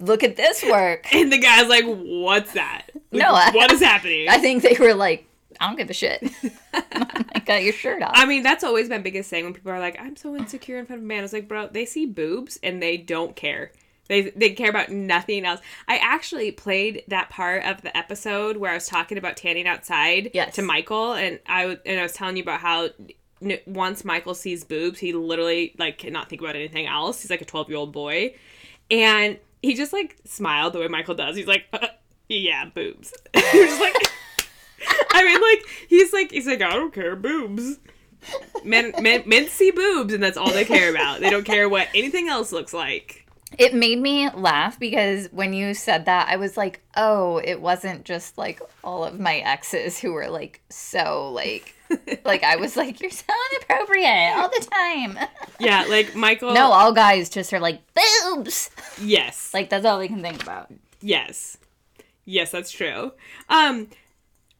"Look at this work." and the guy's like, "What's that? Like, No, I- what is happening?" I think they were like, "I don't give a shit." I got your shirt off. I mean, that's always my biggest thing when people are like, "I'm so insecure in front of a man." It's like, bro, they see boobs and they don't care. They they care about nothing else. I actually played that part of the episode where I was talking about tanning outside Yes. to Michael, and I and I was telling you about how once Michael sees boobs, he literally like cannot think about anything else. He's like a 12 year old boy, and he just like smiled the way Michael does. He's like, uh, "Yeah, boobs." You're just like. I mean, like he's like he's like I don't care boobs. Men, men men see boobs and that's all they care about. They don't care what anything else looks like. It made me laugh because when you said that, I was like, oh, it wasn't just like all of my exes who were like so like, like I was like, you're so inappropriate all the time. Yeah, like Michael. no, all guys just are like boobs. Yes. Like that's all they can think about. Yes. Yes, that's true. Um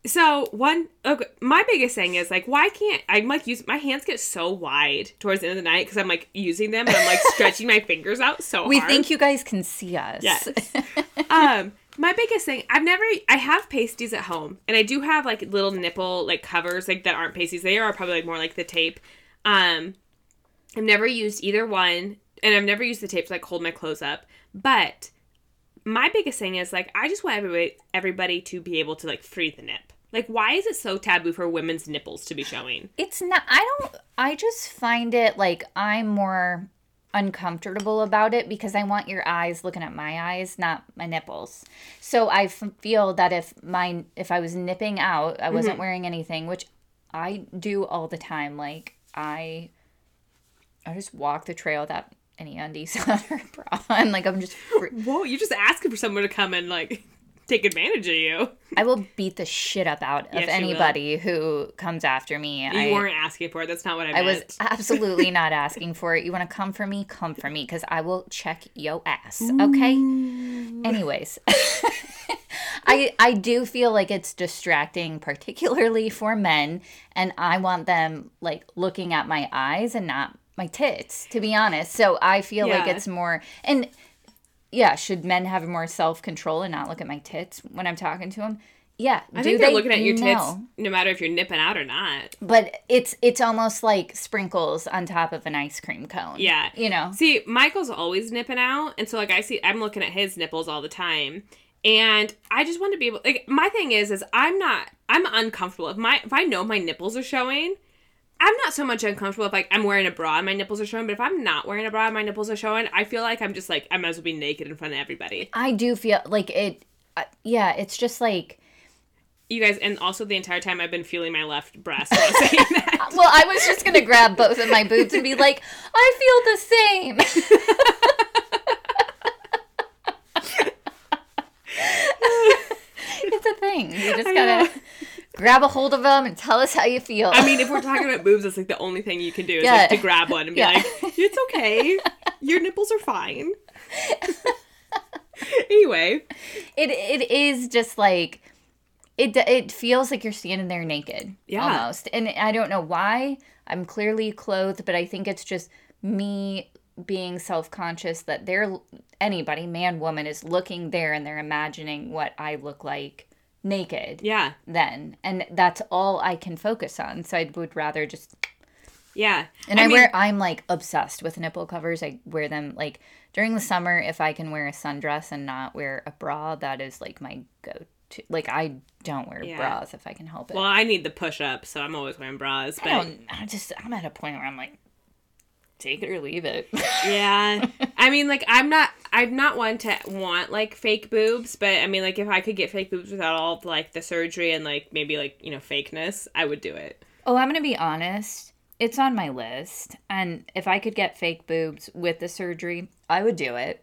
so one okay, my biggest thing is like why can't I'm like use my hands get so wide towards the end of the night because I'm like using them and I'm like stretching my fingers out so We hard. think you guys can see us. Yes. um, my biggest thing, I've never, I have pasties at home, and I do have like little nipple like covers like that aren't pasties. They are probably like more like the tape. Um, I've never used either one, and I've never used the tape to like hold my clothes up. But my biggest thing is like I just want everybody everybody to be able to like free the nip. Like, why is it so taboo for women's nipples to be showing? It's not, I don't, I just find it like I'm more uncomfortable about it because I want your eyes looking at my eyes, not my nipples. So I f- feel that if my, if I was nipping out, I wasn't mm-hmm. wearing anything, which I do all the time. Like I, I just walk the trail without any undies on or bra on. Like I'm just, fr- Whoa, you're just asking for someone to come and like take advantage of you. I will beat the shit up out of Yes, anybody who comes after me. You I, weren't asking for it. That's not what I I was absolutely not asking for it. You want to come for me? Come for me because I will check yo ass. Okay. Anyways, I I do feel like it's distracting, particularly for men, and I want them like looking at my eyes and not my tits. To be honest, so I feel like it's more and. Yeah, should men have more self control and not look at my tits when I'm talking to them? Yeah, I do think they're they? looking at your tits No. no matter if you're nipping out or not. but it's it's almost like sprinkles on top of an ice cream cone. Yeah. you know. See, Michael's always nipping out, and so like I see, I'm looking at his nipples all the time, and I just want to be able. Like my thing is, is I'm not, I'm uncomfortable if my if I know my nipples are showing. I'm not so much uncomfortable if like I'm wearing a bra and my nipples are showing, but if I'm not wearing a bra and my nipples are showing, I feel like I'm just like I might as well be naked in front of everybody. I do feel like it. Uh, yeah, it's just like. You guys, and also the entire time I've been feeling my left breast while saying that. Well, I was just gonna grab both of my boobs and be like, I feel the same. it's a thing. You just gotta. Grab a hold of them and tell us how you feel. I mean, if we're talking about boobs, that's like the only thing you can do is Yeah. like to grab one and be Yeah. like, "It's okay, Your nipples are fine. anyway, It it is just like it it feels like you're standing there naked. Yeah. Almost. And I don't know why. I'm clearly clothed, but I think it's just me being self-conscious that they're anybody, man, woman is looking there and they're imagining what I look like naked yeah, then. And that's all I can focus on. So I would rather just yeah. and I, mean, wear I'm like obsessed with nipple covers. I wear them like during the summer if I can wear a sundress and not wear a bra, that is like my go to. Like I don't wear Yeah. bras if I can help it. Well, I need the push up, so I'm always wearing bras. I But don't I just I'm at a point where I'm like take it or leave it. yeah, I mean, like I'm not, I'm not one to want like fake boobs, but I mean, like if I could get fake boobs without all like the surgery and like maybe like you know fakeness, I would do it. oh, I'm going to be honest. It's on my list and if I could get fake boobs with the surgery, I would do it.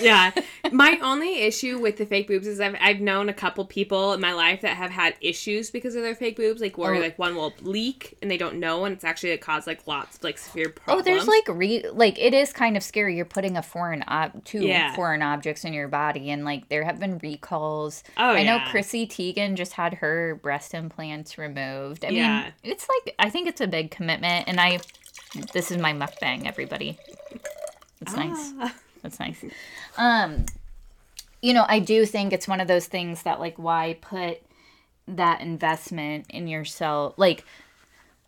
Yeah. My only issue with the fake boobs is I've, I've known a couple people in my life that have had issues because of their fake boobs, like where Oh. like one will leak and they don't know, and it's actually it caused like lots of like severe problems. Oh, there's like re like it is kind of scary. You're putting a foreign ob- two Yeah. foreign objects in your body, and like there have been recalls. Oh, I know yeah. Chrissy Teigen just had her breast implants removed. I Yeah. mean, it's like I think it's a big commitment, and I this is my mukbang, everybody. It's nice. Ah. That's nice. Um, you know, I do think it's one of those things that like why put that investment in yourself like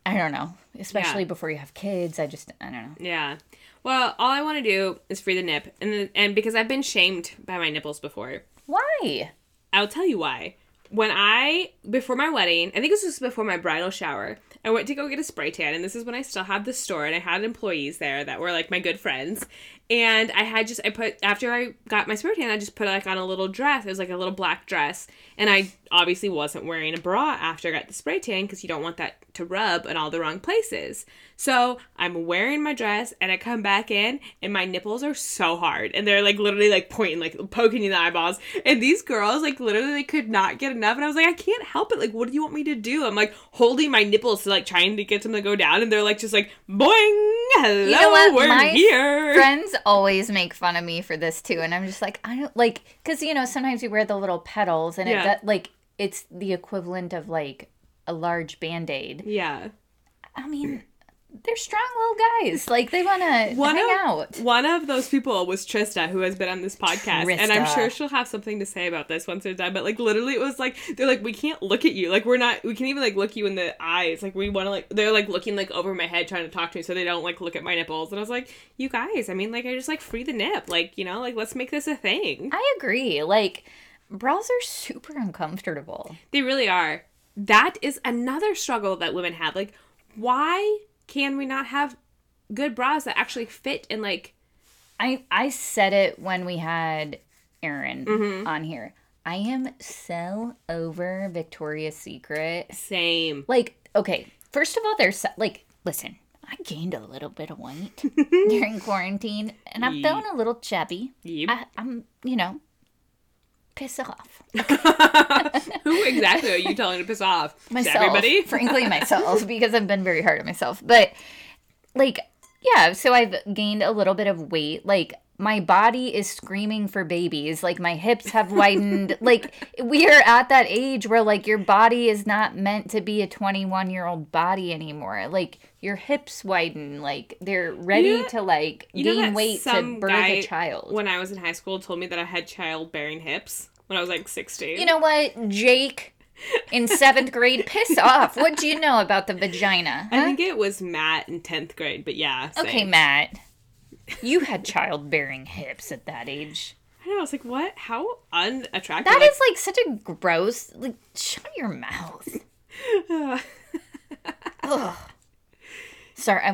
I don't know, especially Yeah. before you have kids. I just I don't know. Yeah. Well, all I want to do is free the nip, and then, and because I've been shamed by my nipples before, Why? I'll tell you why. When I before my wedding, I think this was before my bridal shower, I went to go get a spray tan, and this is when I still had the store, and I had employees there that were like my good friends, and I had just I put after I got my spray tan, I just put like on a little dress. It was like a little black dress, and I obviously wasn't wearing a bra after I got the spray tan because you don't want that to rub in all the wrong places. So I'm wearing my dress, and I come back in, and my nipples are so hard, and they're like literally like pointing, like poking in the eyeballs, and these girls like literally they could not get enough, and I was like, I can't help it. Like, what do you want me to do? I'm like holding my nipples like trying to get them to go down, and they're like just like boing, hello, know what? we're My here. Friends always make fun of me for this too, and I'm just like, I don't like because you know sometimes you wear the little petals, and Yeah. it like it's the equivalent of like a large band aid. yeah. I mean, they're strong little guys. Like they want to One hang of, out. One of those people was Trista, who has been on this podcast, and I'm sure she'll have something to say about this once they're done. But like, literally, it was like they're like, we can't look at you. Like, we're not. We can't even like look you in the eyes. Like, we want to like. They're like looking like over my head, trying to talk to me, so they don't like look at my nipples. And I was like, you guys. I mean, like, I just like free the nip. Like, you know, like let's make this a thing. I agree. Like bras are super uncomfortable. They really are. That is another struggle that women have. Like, why can we not have good bras that actually fit and like I I said it when we had Aaron Mm-hmm. on here. I am so over Victoria's Secret. same? Like, okay, first of all, there's like, listen, I gained a little bit of weight during quarantine, and I'm feeling a little chubby. Yep. I, I'm, you know, piss off Who exactly are you telling to piss off? myself. Everybody? frankly, myself, because I've been very hard on myself. But like, yeah, so I've gained a little bit of weight. Like, my body is screaming for babies. Like, my hips have widened. like, we are at that age where, like, your body is not meant to be a 21 year old body anymore. Like, your hips widen. Like, they're ready You know- to, like, gain weight to birth a child. when I was in high school told me that I had childbearing hips when I was like 16. You know what, Jake? In seventh grade, piss off. What do you know about the vagina? I think it was Matt in 10th grade, but yeah. Same. Okay, Matt. You had childbearing hips at that age. I know, I was like, what? How unattractive. That like, is like such a gross. Like, shut your mouth. Ugh. Sorry, I,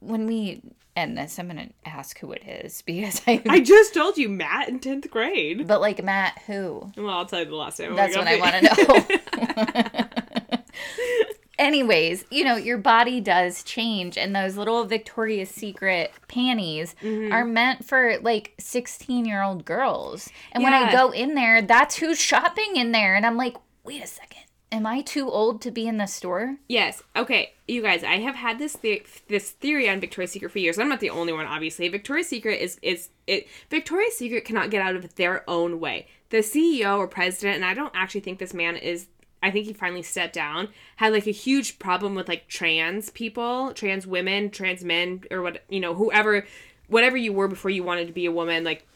when we end this, I'm gonna ask who it is because I. I just told you Matt in 10th grade. but like Matt, who? Well, I'll tell you the last name. That's what I want to know. Anyways, you know, your body does change, and those little Victoria's Secret panties Mm-hmm. are meant for like 16 year old girls. And when I go in there, that's who's shopping in there. And I'm like, wait a second. Am I too old to be in the store? Yes. Okay, you guys, I have had this the- this theory on Victoria's Secret for years. I'm not the only one, obviously. Victoria's Secret is is it Victoria's Secret cannot get out of their own way. The CEO or president, and I don't actually think this man is I think he finally stepped down, had like a huge problem with like trans people, trans women, trans men, or what you know, whoever whatever you were before you wanted to be a woman, like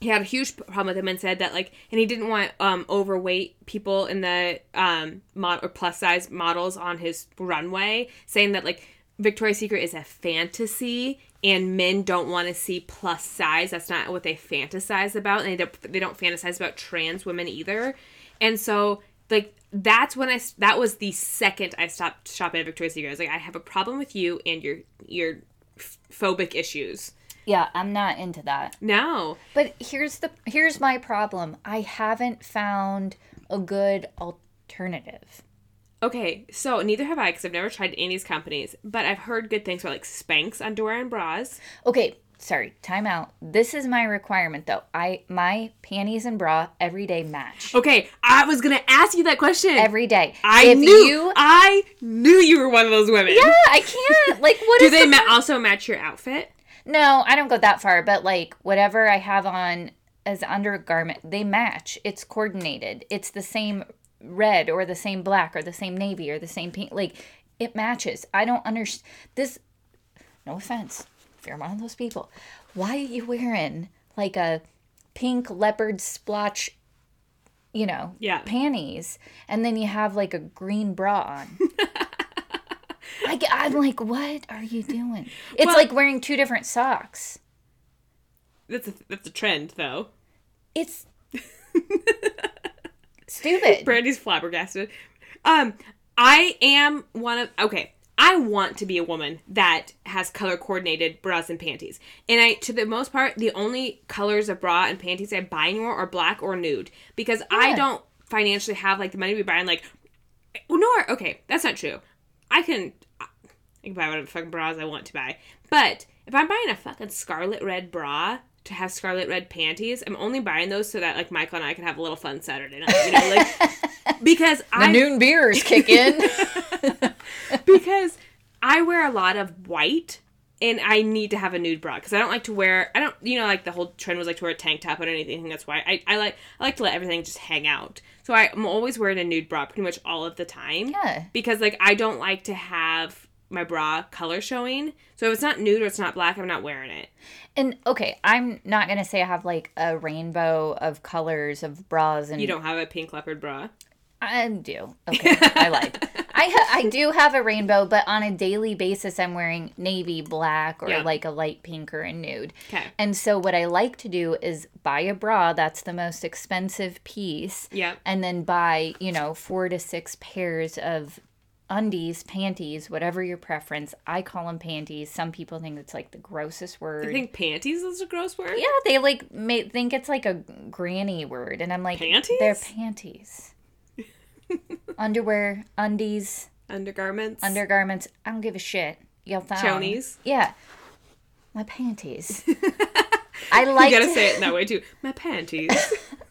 he had a huge problem with him and said that like and he didn't want um overweight people in the um mod or plus size models on his runway saying that like Victoria's Secret is a fantasy and men don't want to see plus size. That's not what they fantasize about and they don't, they don't fantasize about trans women either. And so like that's when I that was the second I stopped shopping at Victoria's Secret. I was like I have a problem with you and your your phobic issues Yeah, I'm not into that. no But here's the here's my problem. I haven't found a good alternative. Okay, so neither have I because I've never tried any of these companies, but I've heard good things about like Spanx underwear and bras. Okay, sorry, time out. This is my requirement though. I my panties and bra every day match. Okay, I was gonna ask you that question. Every day. I if knew you I knew you were one of those women. Yeah, I can't. Like what Do is they the ma- also match your outfit? No, I don't go that far, but like whatever I have on as undergarment, they match. It's coordinated. It's the same red or the same black or the same navy or the same pink. Like it matches. I don't understand this. No offense, if you're one of those people, why are you wearing like a pink leopard splotch? You know, Yeah. panties, and then you have like a green bra on. I, am like, what are you doing? It's Well- like wearing two different socks. That's a, that's a trend though. It's stupid. Brandy's flabbergasted. Um, I am one of okay. I want to be a woman that has color coordinated bras and panties. And I, to the most part, the only colors of bra and panties I buy anymore are black or nude because I don't financially have like the money to be buying like. Nor okay, that's not true. I can, I can buy whatever fucking bras I want to buy, but if I'm buying a fucking scarlet red bra to have scarlet red panties, I'm only buying those so that like Michael and I can have a little fun Saturday night. You know, like because The I noon beers kick in. because I wear a lot of white and I need to have a nude bra because I don't like to wear I don't you know like the whole trend was like to wear a tank top and anything that's why I, I like I like to let everything just hang out so I, I'm always wearing a nude bra pretty much all of the time Yeah. because like I don't like to have my bra color showing so if it's not nude or it's not black I'm not wearing it And okay, I'm not gonna say I have like a rainbow of colors of bras and you don't have a pink leopard bra I do. Okay, I lied. I ha- I do have a rainbow, but on a daily basis, I'm wearing navy, black, or Yeah. like a light pink or a nude. okay And so, what I like to do is buy a bra that's the most expensive piece, yeah and then buy, you know, four to six pairs of undies, panties, whatever your preference. I call them panties. Some people think it's like the grossest word. I think panties is a gross word yeah, they like may think it's like a granny word, and I'm like, Panties? They're panties. Underwear, undies, undergarments undergarments. I don't give a shit. You'll thong. Chonies? Yeah, my panties. I like you gotta to, say it in that way too my panties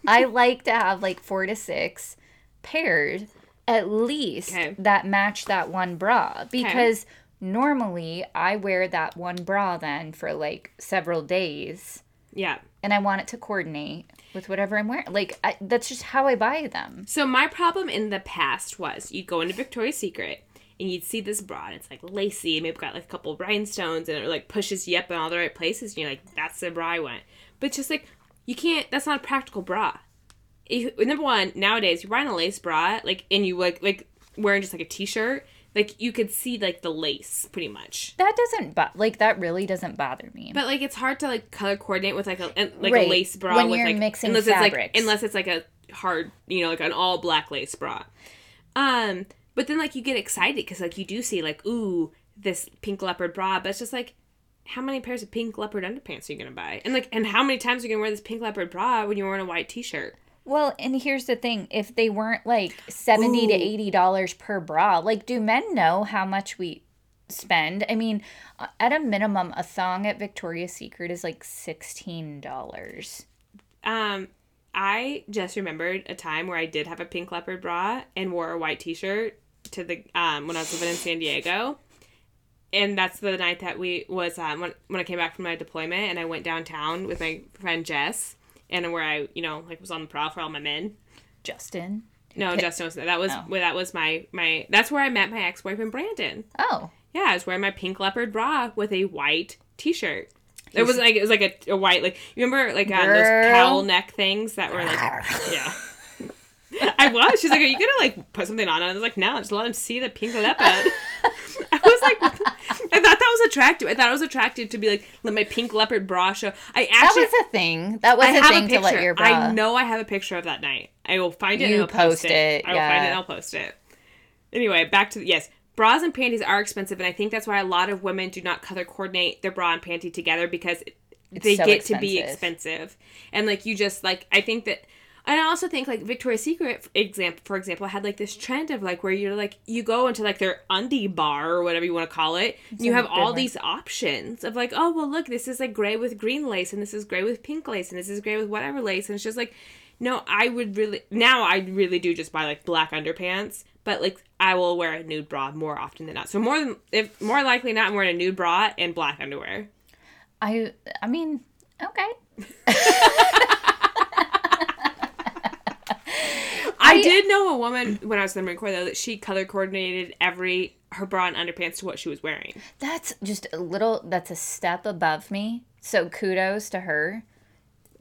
I like to have like four to six pairs at least Okay. that match that one bra because normally I wear that one bra then for like several days yeah and I want it to coordinate with whatever I'm wearing. Like I, that's just how I buy them. So my problem in the past was you'd go into Victoria's Secret and you'd see this bra and it's like lacy, maybe got like a couple rhinestones and it like pushes you up in all the right places and you're like, that's the bra I want. But just like you can't that's not a practical bra. Number one, nowadays you're buying a lace bra, like and you like like wearing just like a t shirt, like you could see like the lace pretty much. That doesn't bo- like that really doesn't bother me. But like it's hard to like color coordinate with like a like Right. a lace bra When with you're like mixing unless it's like fabrics. unless it's like a hard you know like an all black lace bra. Um, but then like you get excited because like you do see like ooh this pink leopard bra, but it's just like how many pairs of pink leopard underpants are you gonna buy? And like and how many times are you gonna wear this pink leopard bra when you're wearing a white t-shirt? Well, and here's the thing: if they weren't like seventy to eighty dollars per bra, like do men know how much we spend? I mean, at a minimum, a thong at Victoria's Secret is like sixteen dollars. Um, I just remembered a time where I did have a pink leopard bra and wore a white t-shirt to the um when I was living in San Diego. And that's the night that we was um when when I came back from my deployment and I went downtown with my friend Jess and where I, you know, like was on the prowl for all my men. Justin. No, Pi- Justin was that was Oh. that was my my that's where I met my ex-boyfriend Brandon. Oh. Yeah, I was wearing my pink leopard bra with a white t-shirt. It was like it was like a, a white like you remember like um, those cowl neck things that were like yeah. I was. She's like, "Are you gonna like put something on?" And I was like, "No, just let him see the pink leopard." I was like, I thought that was attractive. I thought it was attractive to be like, let my pink leopard bra show. I actually That was a thing. That was I a thing a to let your bra. I know I have a picture of that night. I will find it. You and I'll post post it. it, I will find it. and I'll post it. Anyway, back to the, yes. Bras and panties are expensive, and I think that's why a lot of women do not color coordinate their bra and panty together because they so get to be expensive. expensive. And like you just like I think that and I also think like Victoria's Secret for example for example had like this trend of like where you're like you go into like their undie bar or whatever you want to call it. and you have all these options of like, oh well look, this is like gray with green lace and this is gray with pink lace and this is gray with whatever lace and it's just like no, I would really now I really do just buy like black underpants, but like I will wear a nude bra more often than not. So more than if more likely not I'm wearing a nude bra and black underwear. I I mean, okay. I did know a woman when I was in the Marine Corps though that she color coordinated every her bra and underpants to what she was wearing. That's just a little that's a step above me. So kudos to her.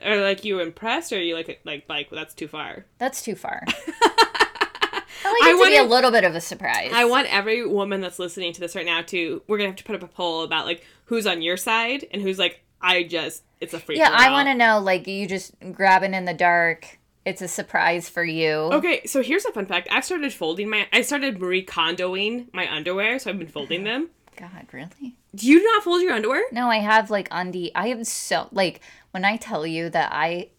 Or like you impressed, or you like like like that's too far. That's too far. I I like it to be a little bit of a surprise. I want every woman that's listening to this right now to we're gonna have to put up a poll about like who's on your side and who's like I just it's a free. yeah, I want to know like you just grabbing in the dark. It's a surprise for you. Okay, so here's a fun fact. I started folding my I started Marie Kondoing my underwear, so I've been folding them. God, really? Do you not fold your underwear? No, I have like undie. I have so like when I tell you that I,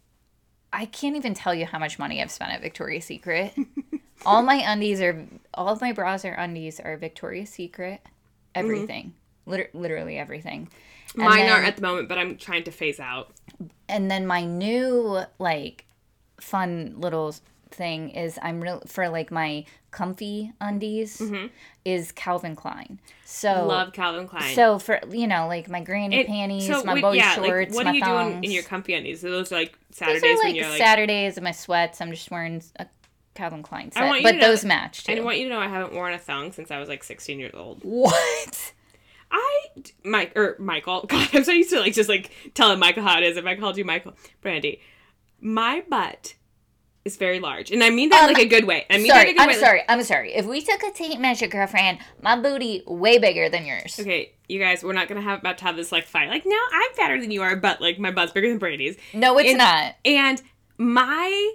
I can't even tell you how much money I've spent at Victoria's Secret. all my undies are, all of my bras or undies are Victoria's Secret. Mm-hmm. Everything, Liter- literally everything. And Mine then- aren't at the moment, but I'm trying to phase out. and then my new like fun little thing is I'm real for like my comfy undies is Calvin Klein. So Mm-hmm. Love Calvin Klein. so for you know like my granny It- panties, so my boy yeah, shorts, like, what my are you thongs. doing in your comfy undies? So those are like Saturdays are when like you're like. Saturdays and my sweats. I'm just wearing a Calvin Klein set, want you but know those match too. I want you to know I haven't worn a thong since I was like 16 years old. what? I, Mike, or Michael, God, I'm so used to like just like telling Michael how it is. If I called you Michael, Brandy, my butt is very large, and I mean that Um, like a good way. I mean that in Sorry, a good I'm way. sorry. I'm sorry. If we took a tape measure, girlfriend, my booty way bigger than yours. Okay, you guys, we're not gonna have about to have this like fight. Like, no, I'm fatter than you are, but like my butt's bigger than Brady's. No, it's And- not. and my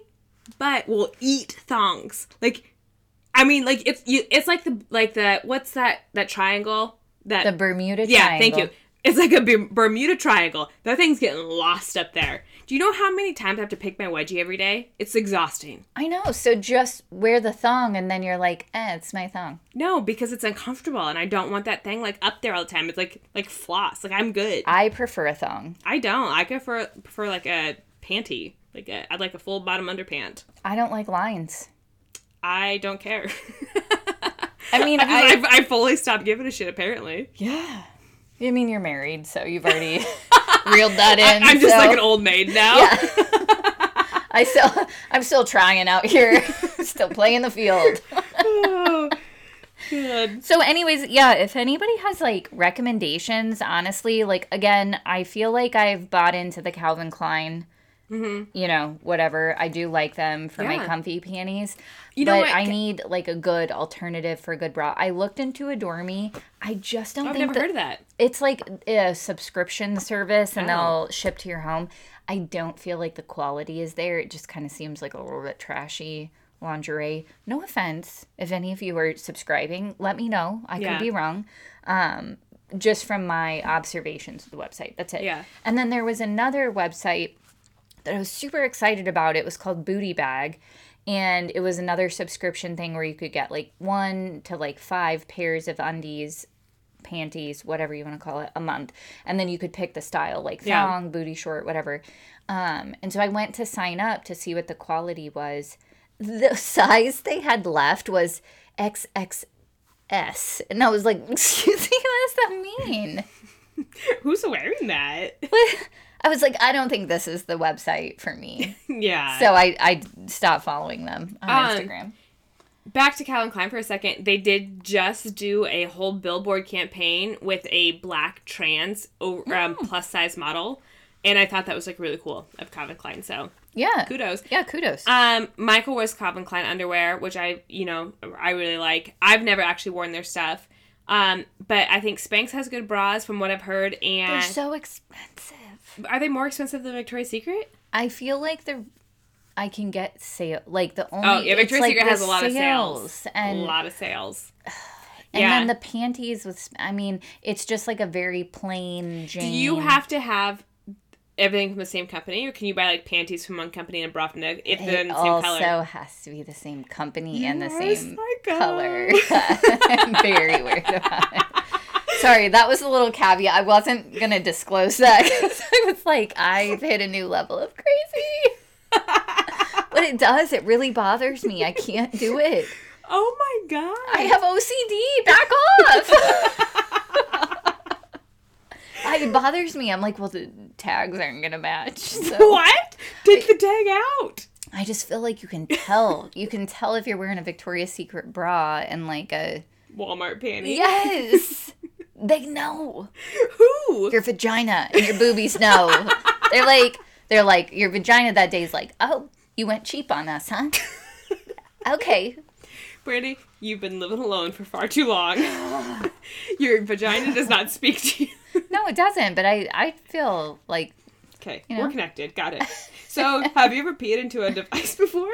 butt will eat thongs. Like, I mean, like it's you. It's like the like the what's that that triangle that The Bermuda yeah. Triangle. Thank you. It's like a Bermuda Triangle. That thing's getting lost up there. Do you know how many times I have to pick my wedgie every day? It's exhausting. I know. So just wear the thong, and then you're like, eh, it's my thong. No, because it's uncomfortable, and I don't want that thing like up there all the time. It's like like floss. Like I'm good. I prefer a thong. I don't. I prefer prefer like a panty. Like a, I'd like a full bottom underpant. I don't like lines. I don't care. I mean, I, I, I, I fully stopped giving a shit. Apparently, yeah. I mean, you're married, so you've already reeled that in. I'm just so- like an old maid now. Yeah. I still, I'm still trying out here, still playing the field. oh, good. So, anyways, yeah, if anybody has like recommendations, honestly, like again, I feel like I've bought into the Calvin Klein. You know, whatever. I do like them for my Mm-hmm. Comfy panties. You know? I need like a good alternative for a good bra. I looked into Adore Me. I just don't think. I've think never heard of that. it's like a subscription service and Oh. they'll ship to your home. I don't feel like the quality is there. It just kind of seems like a little bit trashy lingerie. No offense. If any of you are subscribing, let me know. I Yeah. could be wrong. Um, just from my observations of the website. That's it. Yeah. And then there was another website that I was super excited about. It was called Bootay Bag. And it was another subscription thing where you could get like one to like five pairs of undies panties, whatever you want to call it, a month. And then you could pick the style, like Yeah. thong, booty short, whatever. Um, and so I went to sign up to see what the quality was. The size they had left was XXS. And I was like, excuse me, what does that mean? Who's wearing that? I was like, I don't think this is the website for me. yeah. So I, I stopped following them on Um, Instagram. back to Calvin Klein for a second. They did just do a whole billboard campaign with a black trans um, plus size model, and I thought that was like really cool of Calvin Klein. So Yeah. kudos. Yeah, kudos. Um, Michael wears Calvin Klein underwear, which I, you know, I really like. I've never actually worn their stuff. Um, but I think Spanx has good bras from what I've heard, and They're so expensive. Are they more expensive than Victoria's Secret? I feel like they're. I can get sale like the only. Oh yeah, Victoria's Secret has a lot of sales, and a lot of sales. and yeah. then the panties with. I mean, it's just like a very plain Jane. Do you have to have everything from the same company, or can you buy like panties from one company and a bra from the if they're in It the same also color? has to be the same company and the same color. I'm very weird about it. Sorry, that was a little caveat. I wasn't gonna disclose that because I was like, I've hit a new level of crazy. but it does. It really bothers me. I can't do it. Oh my god! I have OCD. Back off. It bothers me. I'm like, well, the tags aren't gonna match. So what? Take the tag out. I just feel like you can tell. You can tell if you're wearing a Victoria's Secret bra and like a Walmart panty. yes. They know Who? your vagina and your boobies know. they're like they're like your vagina that day is like, oh, you went cheap on us, huh? okay, Brandy, you've been living alone for far too long. Your vagina does not speak to you. no, it doesn't. But I I feel like Okay, You know? we're connected. Got it. So, have you ever peed into a device before?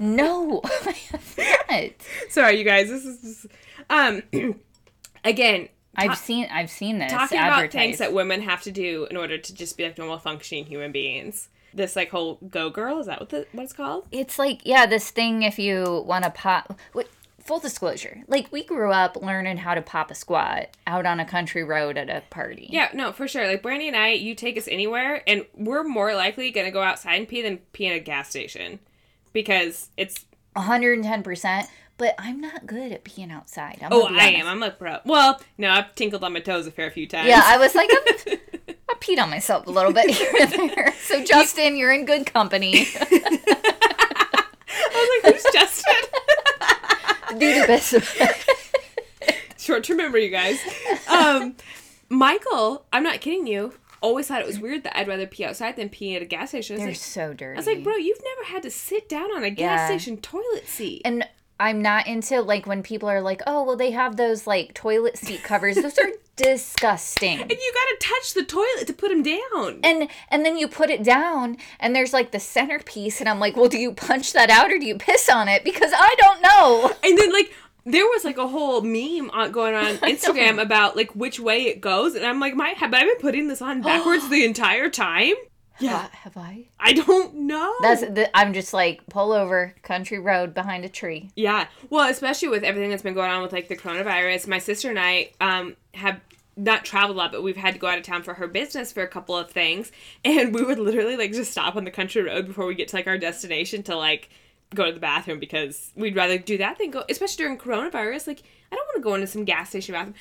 no, I have not. Sorry, you guys. This is just, um. Again, I've seen I've seen this talking about things that women have to do in order to just be like normal functioning human beings. This like whole go girl is that what the what it's called? it's like yeah, this thing if you want to pop. What, full disclosure, like we grew up learning how to pop a squat out on a country road at a party. Yeah, no, for sure. Like Brandy and I, you take us anywhere, and we're more likely gonna go outside and pee than pee in a gas station because it's. 110%. But I'm not good at peeing outside. I'm Oh, I am. I'm a pro. Well, no, I've tinkled on my toes a fair few times. Yeah, I was like, I'm, I peed on myself a little bit here and there. So, Justin, you're in good company. I was like, who's Justin? Do the best. Short term memory, you guys. Um, Michael, I'm not kidding you. Always thought it was weird that I'd rather pee outside than pee at a gas station. I They're like, so dirty. I was like, bro, you've never had to sit down on a gas Yeah. station toilet seat. And I'm not into like when people are like, oh, well, they have those like toilet seat covers. Those are disgusting. And you gotta touch the toilet to put them down. And and then you put it down and there's like the centerpiece and I'm like, well, do you punch that out or do you piss on it? Because I don't know. And then like there was like a whole meme on, going on Instagram about like which way it goes, and I'm like, my have I been putting this on backwards the entire time? Yeah. Have I? I don't know. That's the, I'm just like pull over country road behind a tree. yeah. Well, especially with everything that's been going on with like the coronavirus, my sister and I um have not traveled a lot, but we've had to go out of town for her business for a couple of things, and we would literally like just stop on the country road before we get to like our destination to like go to the bathroom because we'd rather do that than go, especially during coronavirus. Like, I don't want to go into some gas station bathroom.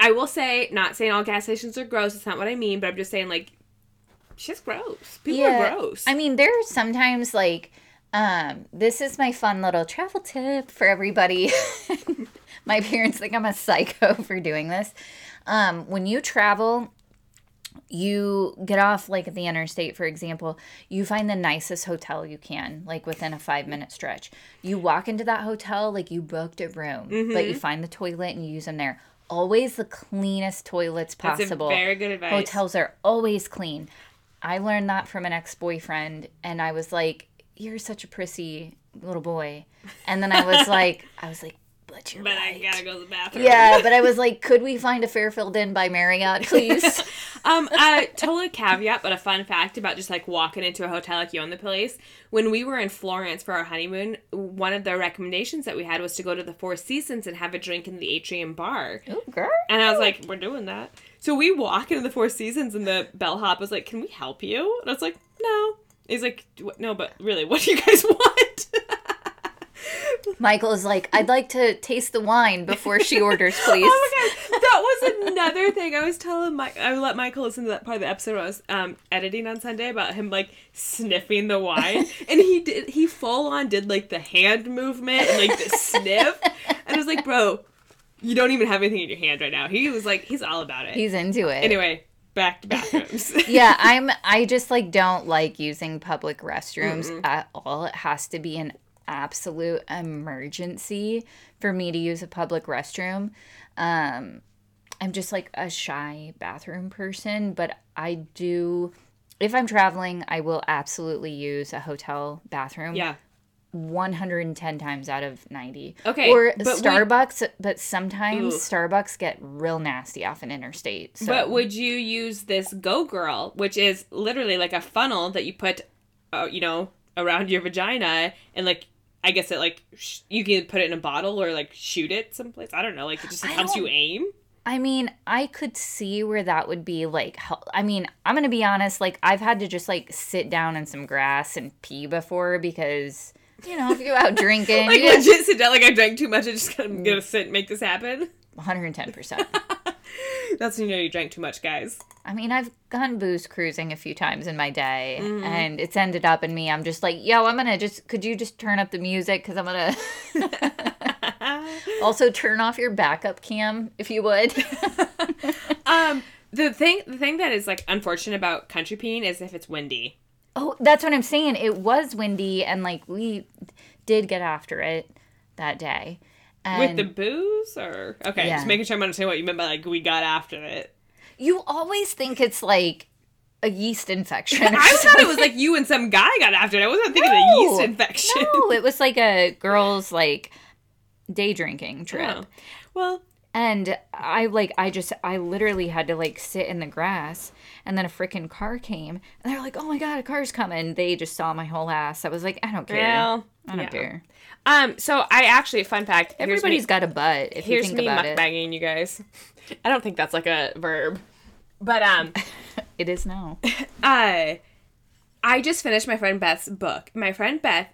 I will say, not saying all gas stations are gross. It's not what I mean, but I'm just saying like, shit's gross. People are gross. I mean, there's sometimes like, um, this is my fun little travel tip for everybody. my parents think I'm a psycho for doing this. Um, when you travel, you get off like at the interstate, for example, you find the nicest hotel you can, like within a five minute stretch. You walk into that hotel like you booked a room, but Mm-hmm. you find the toilet and you use them there. Always the cleanest toilets possible. very good advice. Hotels are always clean. I learned that from an ex boyfriend, and I was like, "You're such a prissy little boy," and then I was like, "I was like." but you're But right. I gotta go to the bathroom. Yeah, but I was like, could we find a Fairfield Inn by Marriott, please? um, uh, totally caveat, but a fun fact about just like walking into a hotel like you own the place. When we were in Florence for our honeymoon, one of the recommendations that we had was to go to the Four Seasons and have a drink in the atrium bar. Ooh, girl. And I was like, we're doing that. So we walk into the Four Seasons, and the bellhop was like, "Can we help you?" And I was like, "No." He's like, "No, but really, what do you guys want?" Michael is like, I'd like to taste the wine before she orders, please. Oh my god, that was another thing. I was telling Mike. I let Michael listen to that part of the episode I was um, editing on Sunday about him like sniffing the wine, and he did. He full on did like the hand movement and like the sniff, and I was like, bro, you don't even have anything in your hand right now. He was like, he's all about it. He's into it. anyway, back to bathrooms. yeah, I'm I just like don't like using public restrooms at all. It has to be an absolute emergency for me to use a public restroom. Um I'm just like a shy bathroom person, but I do if I'm traveling, I will absolutely use a hotel bathroom. yeah. 110 times out of 90. Okay, Or but would- Starbucks, but sometimes. Starbucks get real nasty off an interstate. So But would you use this Go Girl, which is literally like a funnel that you put, uh, you know, around your vagina, and like I guess it like sh- you can put it in a bottle or like shoot it someplace. I don't know. Like it just I helps you aim. I mean, I could see where that would be like. I mean, I'm gonna be honest. Like, I've had to just like sit down in some grass and pee before because you know if you go out drinking, Like get legit sit down. Like I drank too much. I just kind of gonna sit and make this happen. 110. percent That's when you know you drank too much, guys. I mean, I've gone booze cruising a few times in my day, Mm-hmm. and it's ended up in me. I'm just like, yo, I'm gonna just. Could you just turn up the music? Because I'm gonna. also, turn off your backup cam if you would. Um, the thing, the thing that is like unfortunate about country peeing is if it's windy. Oh, that's what I'm saying. It was windy, and like we did get after it that day. And With the booze, or okay, Yeah. just making sure I'm understanding what you meant by like we got after it. you always think it's like a yeast infection. I thought it was like you and some guy got after it. I wasn't thinking of No. a yeast infection. no, it was like a girls like day drinking trip. Oh. Well, And I like I just I literally had to like sit in the grass and then a freaking car came and they're like, "Oh my god, a car's coming." They just saw my whole ass. I was like, "I don't care. well, I don't yeah. care." Um, so I actually, fun fact, Everybody's me, got a butt if you think about it. mukbanging you guys. I don't think that's like a verb, but um, It is now. uh, I just finished my friend Beth's book. My friend Beth,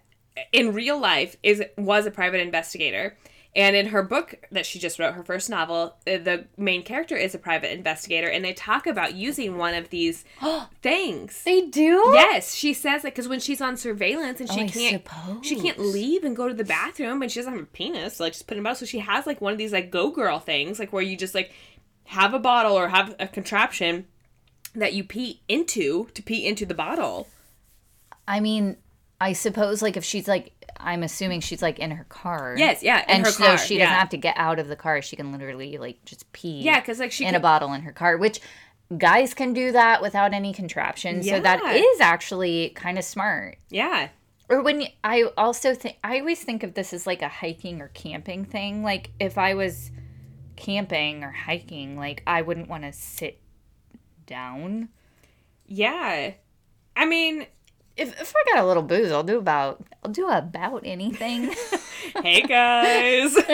in real life, is was a private investigator. And in her book that she just wrote, her first novel, uh, the main character is a private investigator, and they talk about using one of these things. They do? Yes, she says it because when she's on surveillance and she Oh, can't, she can't leave and go to the bathroom, and she doesn't have a penis, so like just put it in a bottle. So she has like one of these like go girl things, like where you just like have a bottle or have a contraption that you pee into to pee into the bottle. I mean, I suppose like if she's like I'm assuming she's like in her car. Yes, yeah, in and her so car, she doesn't have to get out of the car. She can literally like just pee. Yeah, because like she in can, a bottle in her car, which guys can do that without any contraption. So that is actually kind of smart. yeah. Or when you, I also think I always think of this as like a hiking or camping thing. Like if I was camping or hiking, like I wouldn't want to sit down. Yeah. I mean, If if I got a little booze, I'll do about I'll do about anything. hey guys.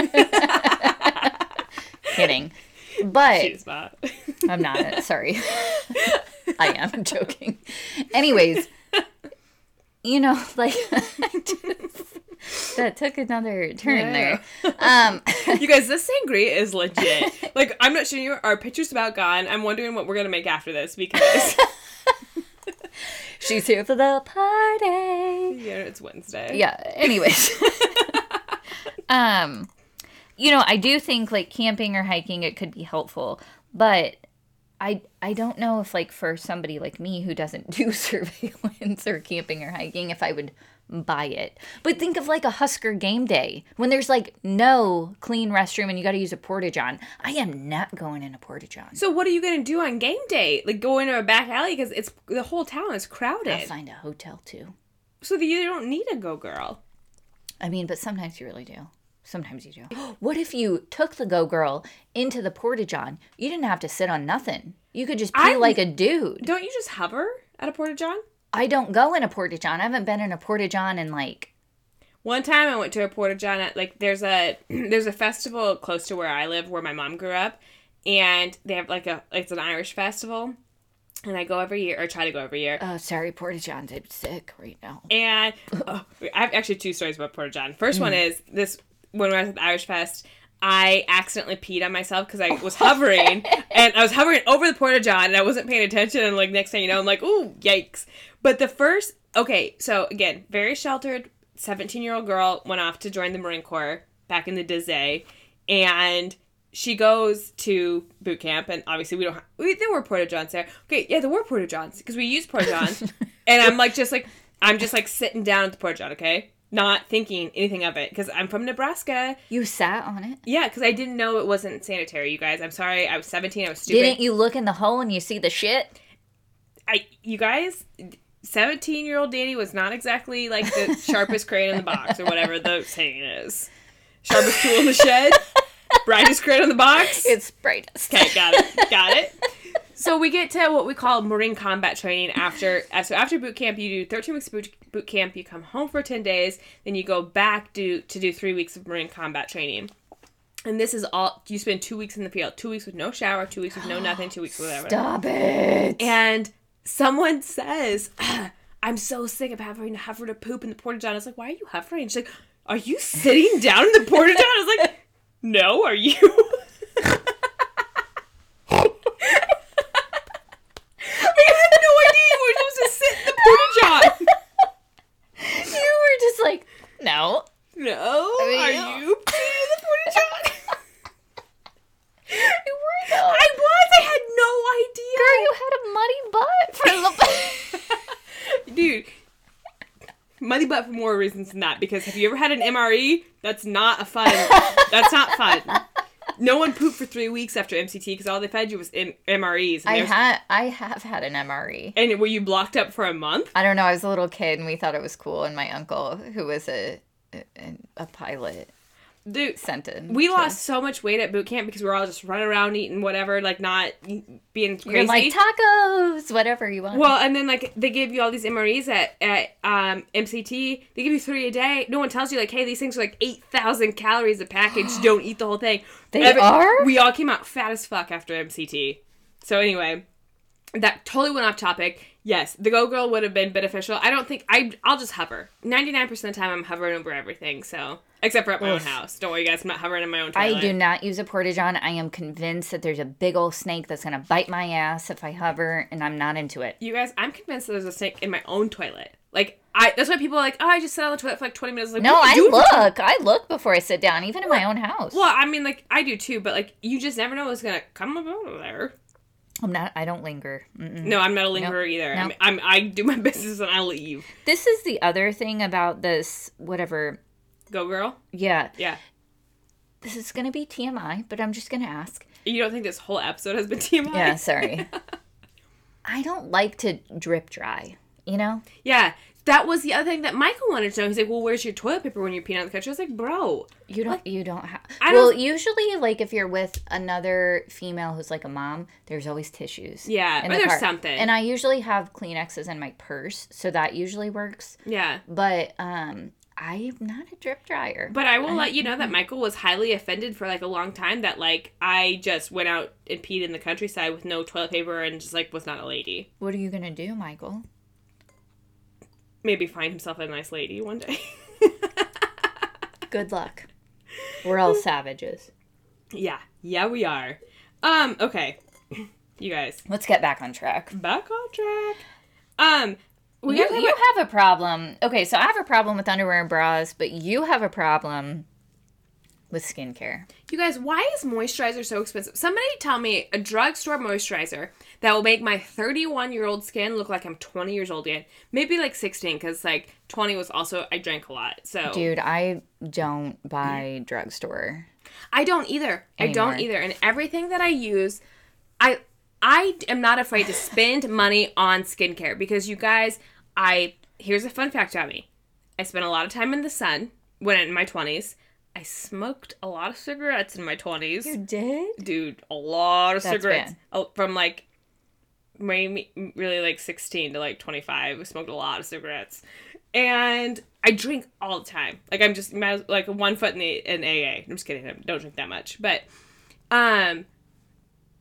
Kidding. But She's not. I'm not. Sorry. I am joking. Anyways, you know, like that took another turn there. Um you guys, this sangria is legit. Like, I'm not showing you. Our picture's about gone. I'm wondering what we're gonna make after this because she's here for the party. yeah, it's Wednesday. Yeah, anyways. um you know, I do think like camping or hiking it could be helpful, but I I don't know if like for somebody like me who doesn't do surveillance or camping or hiking if I would buy it. But think of like a Husker game day when there's like no clean restroom and you got to use a Porta John. I am not going in a Porta John. So what are you gonna do on game day? Like go into a back alley because it's the whole town is crowded. I'll find a hotel too. So that you don't need a go girl. I mean, but sometimes you really do. Sometimes you do. What if you took the Go Girl into the Porta John? You didn't have to sit on nothing. You could just pee I- like a dude. Don't you just hover at a porta john? I don't go in a Porta John. I haven't been in a Porta John in like One time I went to a porta john at like there's a there's a festival close to where I live where my mom grew up, and they have like a it's an Irish festival, and I go every year or try to go every year. oh sorry, Porta John's I'm sick right now. And oh, I have actually two stories about Porta John. First mm. one is this when I was at the Irish Fest, I accidentally peed on myself because I was hovering and I was hovering over the Porta John and I wasn't paying attention. And like next thing you know, I'm like, ooh, yikes. But the first, okay, so again, very sheltered 17 year old girl went off to join the Marine Corps back in the Dizay. And she goes to boot camp, and obviously we don't. Have, we, there were porta johns there. Okay, yeah, there were porta johns because we used porta johns, and I'm like just like I'm just like sitting down at the porta john, okay, not thinking anything of it because I'm from Nebraska. You sat on it. Yeah, because I didn't know it wasn't sanitary. You guys, I'm sorry. I was 17. I was stupid. Didn't you look in the hole and you see the shit? I you guys. 17 year old Danny was not exactly like the sharpest crane in the box or whatever the saying is. Sharpest tool in the shed, brightest crane in the box. It's brightest. Okay, got it. Got it. So we get to what we call Marine combat training after uh, so after boot camp you do 13 weeks boot, boot camp, you come home for 10 days, then you go back to to do 3 weeks of Marine combat training. And this is all you spend 2 weeks in the field, 2 weeks with no shower, 2 weeks with no nothing, 2 weeks with whatever. Stop it. And someone says, "Ah, "I'm so sick of having to hover to poop in the porta john." I was like, "Why are you hovering?" She's like, "Are you sitting down in the porta john?" I was like, "No, are you?" I had no idea you were supposed to sit in the porta john. you were just like, no. No, mean, are yeah. you sitting in the porta john? You were though. I was. I had no idea. Girl, you had a muddy butt for the. Dude, for more reasons than that. Because have you ever had an MRE? That's not a fun. that's not fun. No one pooped for three weeks after MCT because all they fed you was M- MREs. And, I had, I have had an MRE. and were you blocked up for a month? I don't know. I was a little kid and we thought it was cool. And my uncle, who was a a, a pilot, Dude, sent it. we lost so much weight at boot camp because we were all just running around eating whatever, like not being crazy. You're like tacos, whatever you want. Well, and then like they give you all these MREs at at um, MCT. They give you three a day. No one tells you like, hey, these things are like eight thousand calories a package. Don't eat the whole thing. They are? We all came out fat as fuck after MCT. So anyway, that totally went off topic. Yes, the Go Girl would have been beneficial. I don't think I. I'll just hover. Ninety nine percent of the time, I'm hovering over everything. So except for at my own house. Don't worry, guys. I'm not hovering in my own. Toilet. I do not use a porta john. I am convinced that there's a big old snake that's gonna bite my ass if I hover, and I'm not into it. You guys, I'm convinced that there's a snake in my own toilet. Like I. That's why people are like, oh, I just sit on the toilet for like 20 minutes. Like, No, I you doing for look. I look before I sit down, even in my own house. Well, I mean, like I do too, but like you just never know what's gonna come up over there. I'm not. I don't linger. Mm-mm. No, I'm not a lingerer either. No. I'm, I'm I do my business and I leave. This is the other thing about this. Whatever. Go girl. Yeah, Yeah. this is gonna be TMI, but I'm just gonna ask. You don't think this whole episode has been TMI? Yeah, sorry. I don't like to drip dry. You know. Yeah. That was the other thing that Michael wanted to know. He's like, "Well, where's your toilet paper when you're peeing on the couch?" I was like, "Bro, You don't. You don't have. I Well, don't- usually, like if you're with another female who's like a mom, there's always tissues. Yeah, or the there's car. something. And I usually have Kleenexes in my purse, so that usually works. yeah." But um, I'm not a drip dryer. But I will let you know that Michael was highly offended for like a long time that like I just went out and peed in the countryside with no toilet paper and just like was not a lady. what are you gonna do, Michael? Maybe find himself a nice lady one day. Good luck. We're all savages. yeah, yeah, we are. Um, okay, you guys, Let's get back on track. back on track. Um, we You, you have a problem. Okay, so I have a problem with underwear and bras, but you have a problem with skincare. you guys, why is moisturizer so expensive? Somebody tell me a drugstore moisturizer that will make my 31 year old skin look like I'm 20 years old again. Maybe like 16, because like 20 was also I drank a lot. So Dude, I don't buy drugstore. I don't either. I don't either. And everything that I use, I I am not afraid to spend money on skincare because you guys, I here's a fun fact about me. I spent a lot of time in the sun when in my 20s. I smoked a lot of cigarettes in my 20s. You did? Dude, a lot of That's cigarettes. Oh, from like maybe really like 16 to like 25. We smoked a lot of cigarettes. And I drink all the time. Like I'm just like one foot in the in AA. I'm just kidding. I don't drink that much. But um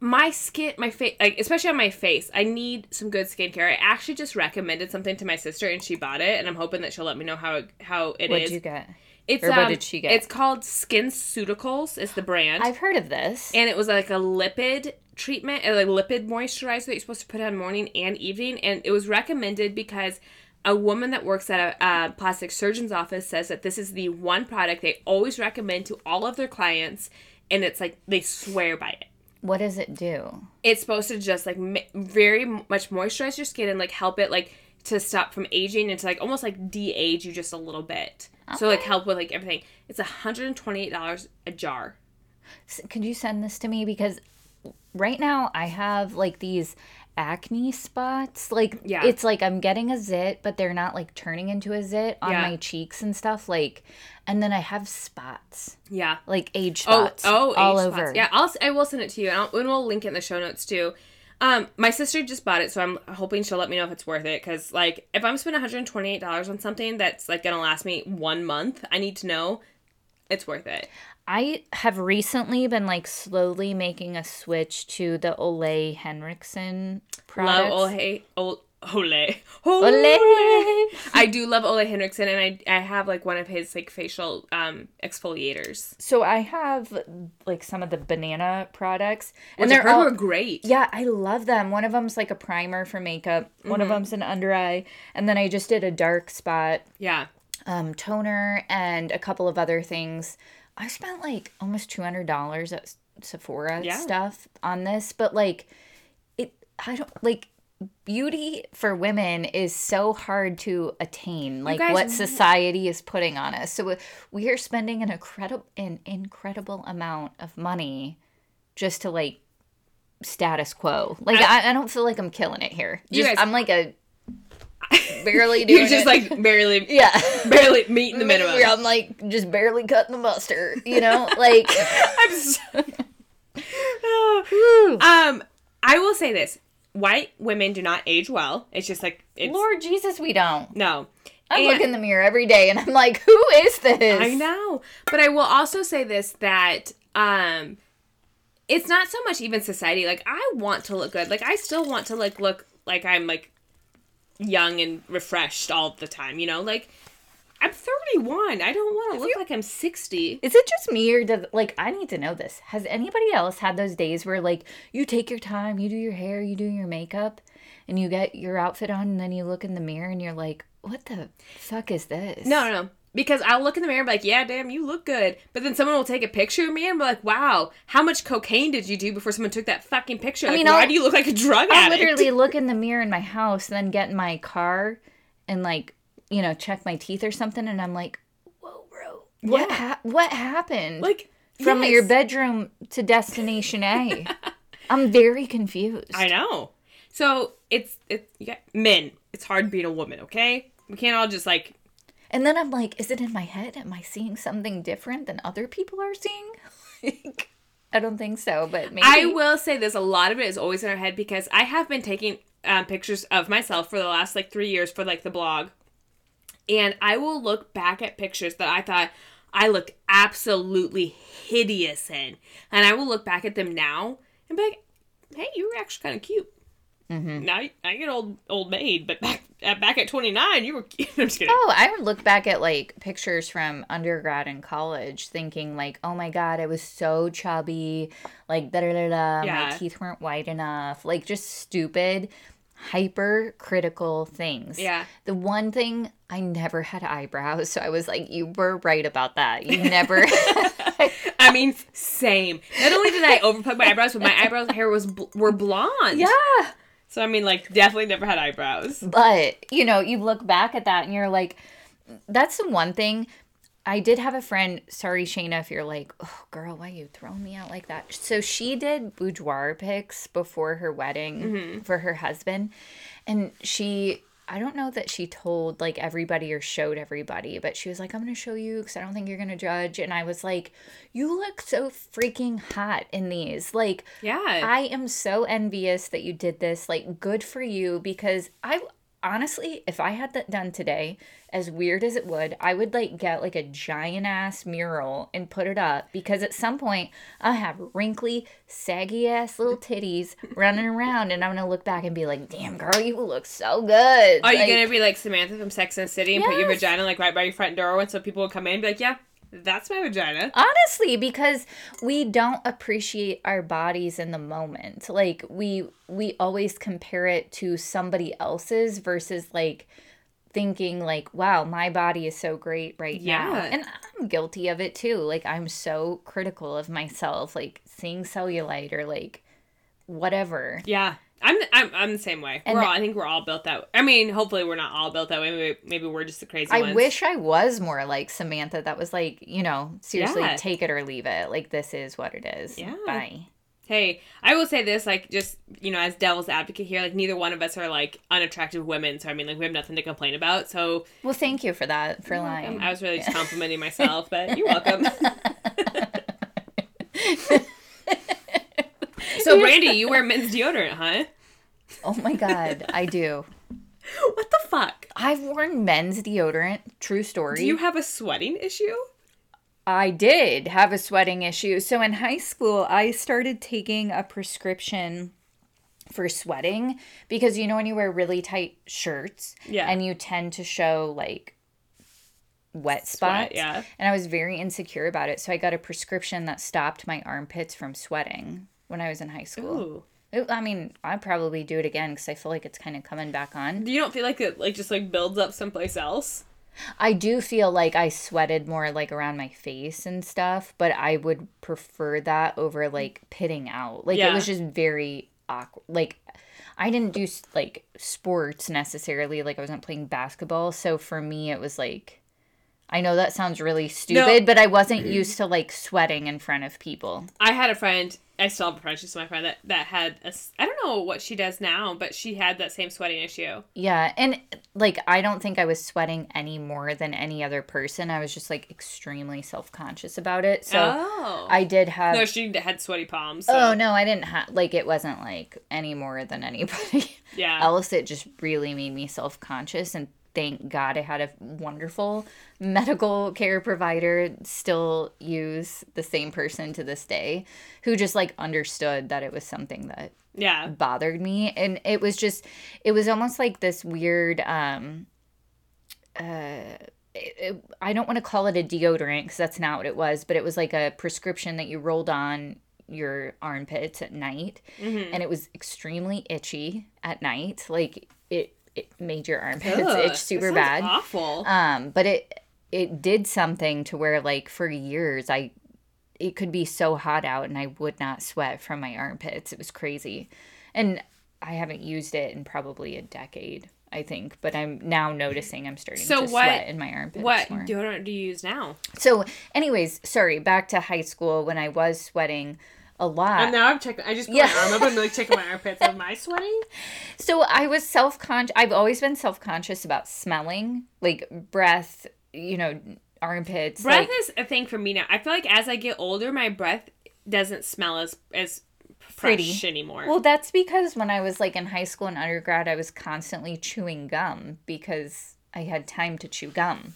my skin, my face, like especially on my face, I need some good skincare. I actually just recommended something to my sister, and she bought it, and I'm hoping that she'll let me know how it, how it What'd is. you get? It's or what um, did she get? It's called SkinCeuticals. Is the brand, I've heard of this. and it was like a lipid treatment, a like lipid moisturizer that you're supposed to put on morning and evening, and it was recommended because a woman that works at a uh, plastic surgeon's office says that this is the one product they always recommend to all of their clients, and it's like they swear by it what does it do? it's supposed to just like ma- very much moisturize your skin and like help it like to stop from aging and to like almost like de-age you just a little bit. So like help with like everything. It's $128 a jar. S- Could you send this to me? Because right now I have like these acne spots. Like Yeah. it's like I'm getting a zit, but they're not like turning into a zit on Yeah. my cheeks and stuff. Like, and then I have spots, yeah like age oh spots, oh all age over. spots. yeah i'll i will send it to you and, I'll, and we'll link it in the show notes too um my sister just bought it so i'm hoping she'll let me know if it's worth it because like if i'm spending $128 on something that's like gonna last me one month i need to know it's worth it I have recently been like slowly making a switch to the Ole Henriksen products. love ole ole ole Olay. I do love Ole Henriksen, and I I have like one of his like facial um exfoliators. So I have like some of the banana products, And they're all great. Yeah, I love them. One of them's like a primer for makeup. One of them's an under eye, and then I just did a dark spot Yeah, um, toner and a couple of other things. I spent like almost two hundred dollars at Sephora Yeah. stuff on this, but like it, I don't like beauty for women is so hard to attain. Like what society is putting on us. So uh, we are spending an incredible, an incredible amount of money just to like status quo. Like I, I, don't feel like I'm killing it here. Just, guys- I'm like a barely doing you're just it. like barely, yeah. barely meeting the minimum. I'm like just barely cutting the mustard, you know? Like I'm so... um, I will say this: white women do not age well. It's just like it's Lord Jesus, we don't. no. I And- look in the mirror every day and I'm like, who is this? I know. But I will also say this that um it's not so much even society. Like I want to look good. Like I still want to like look like I'm like young and refreshed all the time, you know? Like I'm 31. I don't want to look like I'm 60. Is it just me or does like I need to know this? Has anybody else had those days where like you take your time, you do your hair, you do your makeup, and you get your outfit on, and then you look in the mirror and you're like, what the fuck is this? No, no, no. Because I'll look in the mirror and be like, yeah, damn, you look good. But then someone will take a picture of me and be like, wow, how much cocaine did you do before someone took that fucking picture? Like, mean, why I'll- do you look like a drug I addict? literally look in the mirror in my house, then get in my car and like, you know, check my teeth or something, and I'm like, whoa, bro, what Yeah. ha- what happened? like, from yes. your bedroom to destination A. I'm very confused. I know. So it's it you got men. It's hard being a woman, okay? We can't all just like And then I'm like, is it in my head? Am I seeing something different than other people are seeing? Like, I don't think so, but maybe. I will say this a lot of it is always in our head because I have been taking um, pictures of myself for the last like three years for like the blog. And I will look back at pictures that I thought I looked absolutely hideous in. And I will look back at them now and be like, hey, you were actually kind of cute. Mm-hmm. Now I get old old maid, but back uh, back at 29, you were. I'm just kidding. Oh, I would look back at like pictures from undergrad and college, thinking like, "Oh my god, I was so chubby, like da da da da. Yeah. My teeth weren't white enough, like just stupid, hypercritical things." Yeah. The one thing I never had eyebrows, so I was like, "You were right about that. You never." I mean, same. Not only did I overplug my eyebrows, but my eyebrows hair was bl- were blonde. yeah. So I mean, like, definitely never had eyebrows. But, you know, you look back at that and you're like, that's the one thing. I did have a friend, sorry, Shayna, if you're like, oh, girl, why you throwing me out like that? So she did boudoir pics before her wedding mm-hmm. for her husband. And she I don't know that she told like everybody or showed everybody, but she was like, I'm going to show you because I don't think you're going to judge. And I was like, You look so freaking hot in these. Like, Yeah. I am so envious that you did this. Like, good for you because I honestly, if I had that done today, as weird as it would, I would like get like a giant ass mural and put it up because at some point I have wrinkly, saggy ass little titties running around and I'm gonna look back and be like, damn girl, you look so good. Are you gonna be like Samantha from Sex and the City and put your vagina like right by your front door, and so people would come in and be like, "Yeah, that's my vagina." honestly because we don't appreciate our bodies in the moment. Like we we always compare it to somebody else's versus like thinking like wow my body is so great right now. Yeah. and i'm guilty of it too. Like i'm so critical of myself like seeing cellulite or like whatever. Yeah, I'm I'm, I'm the same way. And we're all, I think we're all built that. I mean, hopefully we're not all built that way. Maybe, maybe we're just the crazy I ones. wish I was more like Samantha. That was like, you know, seriously, Yeah. take it or leave it. Like, this is what it is. Yeah. Bye. Hey, I will say this, like, just you know, as devil's advocate here, like, neither one of us are like unattractive women, so I mean, like, we have nothing to complain about. So Well, thank you for that, for lying. I was really just complimenting myself, but you're welcome. so, Brandy, you wear men's deodorant, huh? Oh my God, I do. What the fuck? I've worn men's deodorant. True story. Do you have a sweating issue? I did have a sweating issue. So in high school, I started taking a prescription for sweating because you know when you wear really tight shirts Yeah. and you tend to show like wet spots. Sweat, yeah. And I was very insecure about it. So I got a prescription that stopped my armpits from sweating when I was in high school. Ooh. It- I mean, I'd probably do it again because I feel like it's kind of coming back on. Do you don't feel like it like just like builds up someplace else? I do feel like I sweated more like around my face and stuff, but I would prefer that over like pitting out. Like it was just very awkward. Like I didn't do like sports necessarily. Like I wasn't playing basketball, so for me it was like I know that sounds really stupid, but I wasn't mm. used to like sweating in front of people. I had a friend. I still have a friend. She's my friend that that had a I don't know what she does now, but she had that same sweating issue. Yeah, and like I don't think I was sweating any more than any other person. I was just like extremely self-conscious about it. So oh, I did have no, she had sweaty palms. So. Oh no, I didn't have like it wasn't like any more than anybody yeah. else. It just really made me self conscious and thank God I had a wonderful medical care provider. Still use the same person to this day, who just like understood that it was something that yeah. bothered me, and it was just it was almost like this weird um uh it, it- I don't want to call it a deodorant because that's not what it was, but it was like a prescription that you rolled on your armpits at night, Mm-hmm. and it was extremely itchy at night. Like it, it made your armpits Ugh, itch super bad. Awful. Um, but it it did something to where like for years I it could be so hot out and I would not sweat from my armpits. It was crazy. And I haven't used it in probably a decade, I think, but I'm now noticing I'm starting So to what- sweat in my armpits what more. deodorant do you use now? so, anyways, sorry, back to high school when I was sweating a lot. And now I'm checking. I just put Yeah. my arm up and like checking my armpits. Am I sweating? So I was self conscious. I've always been self conscious about smelling, like breath, you know, armpits. Breath like, is a thing for me now. I feel like as I get older, my breath doesn't smell as as Pretty. anymore. Well, that's because when I was like in high school and undergrad, I was constantly chewing gum because I had time to chew gum.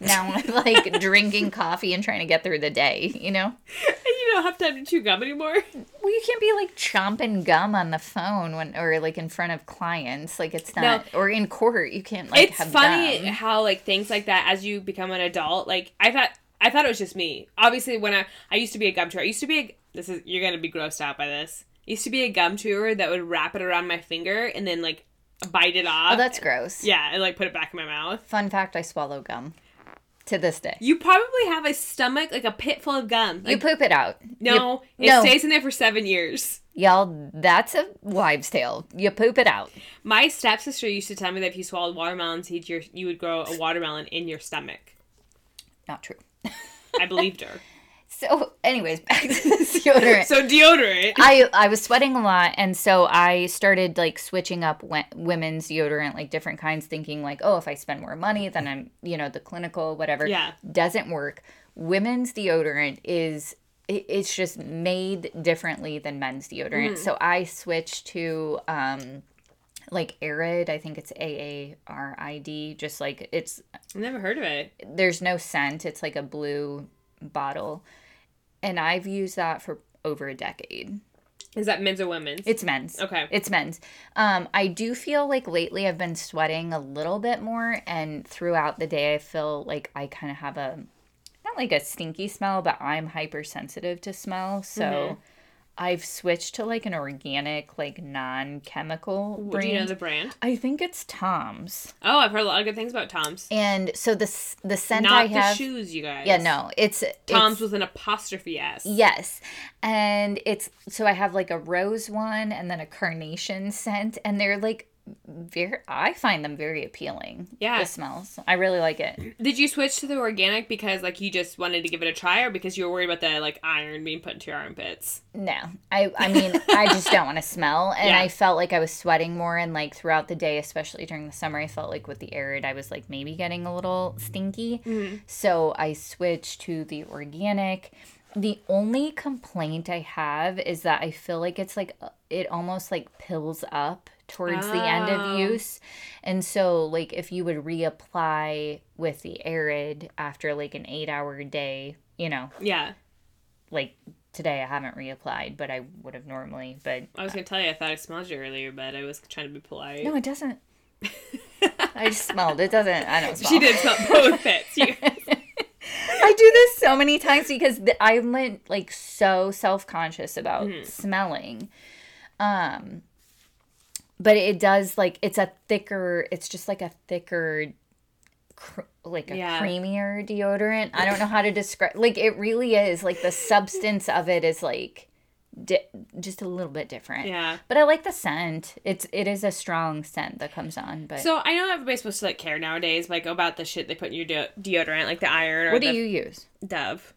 Now I'm like drinking coffee and trying to get through the day, you know? and you don't have time to chew gum anymore. Well, you can't be like chomping gum on the phone when or like in front of clients. Like it's not or in court, you can't like it's funny gum. how like things like that as you become an adult. Like I thought, I thought it was just me. Obviously, when I I used to be a gum chewer. I used to be a this is you're gonna be grossed out by this. I used to be a gum chewer that would wrap it around my finger and then like bite it oh, off. Oh, that's gross. yeah, and like put it back in my mouth. Fun fact, I swallow gum to this day. You probably have a stomach like a pit full of gum. You poop it out. no, You- it no. stays in there for seven years. Y'all, that's a wives' tale. You poop it out. My stepsister used to tell me that if you swallowed watermelon seeds, you would grow a watermelon in your stomach. Not true. I believed her. So, anyways, back to this deodorant. So deodorant. I I was sweating a lot, and so I started like switching up women's deodorant, like different kinds, thinking like, oh, if I spend more money, then I'm you know the clinical whatever. Yeah. doesn't work. Women's deodorant is it, it's just made differently than men's deodorant. So I switched to um like Arid. I think it's A A R I D. Just like it's I've never heard of it. there's no scent. It's like a blue bottle, and I've used that for over a decade. Is that men's or women's? It's men's. Okay. It's men's. Um, I do feel like lately I've been sweating a little bit more, and throughout the day I feel like I kind of have a not like a stinky smell, but I'm hypersensitive to smell, so. Mm-hmm. I've switched to like an organic, like non-chemical Do brand. you know the brand? I think it's Tom's, Oh, I've heard a lot of good things about Tom's. and so the the scent Not I the have, shoes, you guys. yeah, no, it's Tom's it's- with an apostrophe S. Yes. And it's so I have like a rose one and then a carnation scent and they're like very I find them very appealing. Yeah. The smells. I really like it. Did you switch to the organic because like you just wanted to give it a try, or because you were worried about the like iron being put into your armpits? No. I I mean, I just don't want to smell and Yeah. I felt like I was sweating more and like throughout the day, especially during the summer, I felt like with the arid I was like maybe getting a little stinky. Mm-hmm. So I switched to the organic. The only complaint I have is that I feel like it's like uh, it almost like pills up towards the end Oh. of use. And so like if you would reapply with the arid after like an 8-hour day, you know, Yeah, like today I haven't reapplied, but I would have normally, but I was gonna tell you I thought I smelled you earlier, but I was trying to be polite. no, it doesn't. I just smelled. It doesn't. I don't smell. she did smell both bits. You- I do this so many times because th- I'm like, so self conscious about Mm-hmm. smelling. Um, but it does like it's a thicker. It's just like a thicker, cr- like a Yeah. creamier deodorant. I don't know how to describe. Like it really is. Like the substance of it is like, di- just a little bit different. yeah. But I like the scent. It's it is a strong scent that comes on. But So I know everybody's supposed to like care nowadays, like about the shit they put in your de- deodorant, like the iron or what do you use? Dove.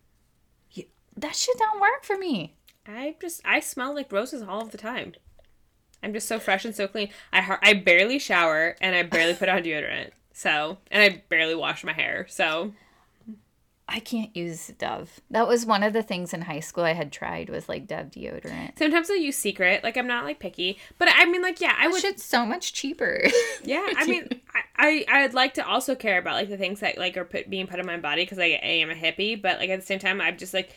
That shit don't work for me. I just I smell like roses all of the time. I'm just so fresh and so clean. I har- I barely shower and I barely put on deodorant. So and I barely wash my hair. So I can't use Dove. That was one of the things in high school I had tried was like Dove deodorant. sometimes I use Secret. Like I'm not like picky, but I mean like yeah, I would shit's so much cheaper. yeah. I mean I, I I'd like to also care about like the things that like are put being put on my body because like, I am a hippie, but like at the same time I'm just like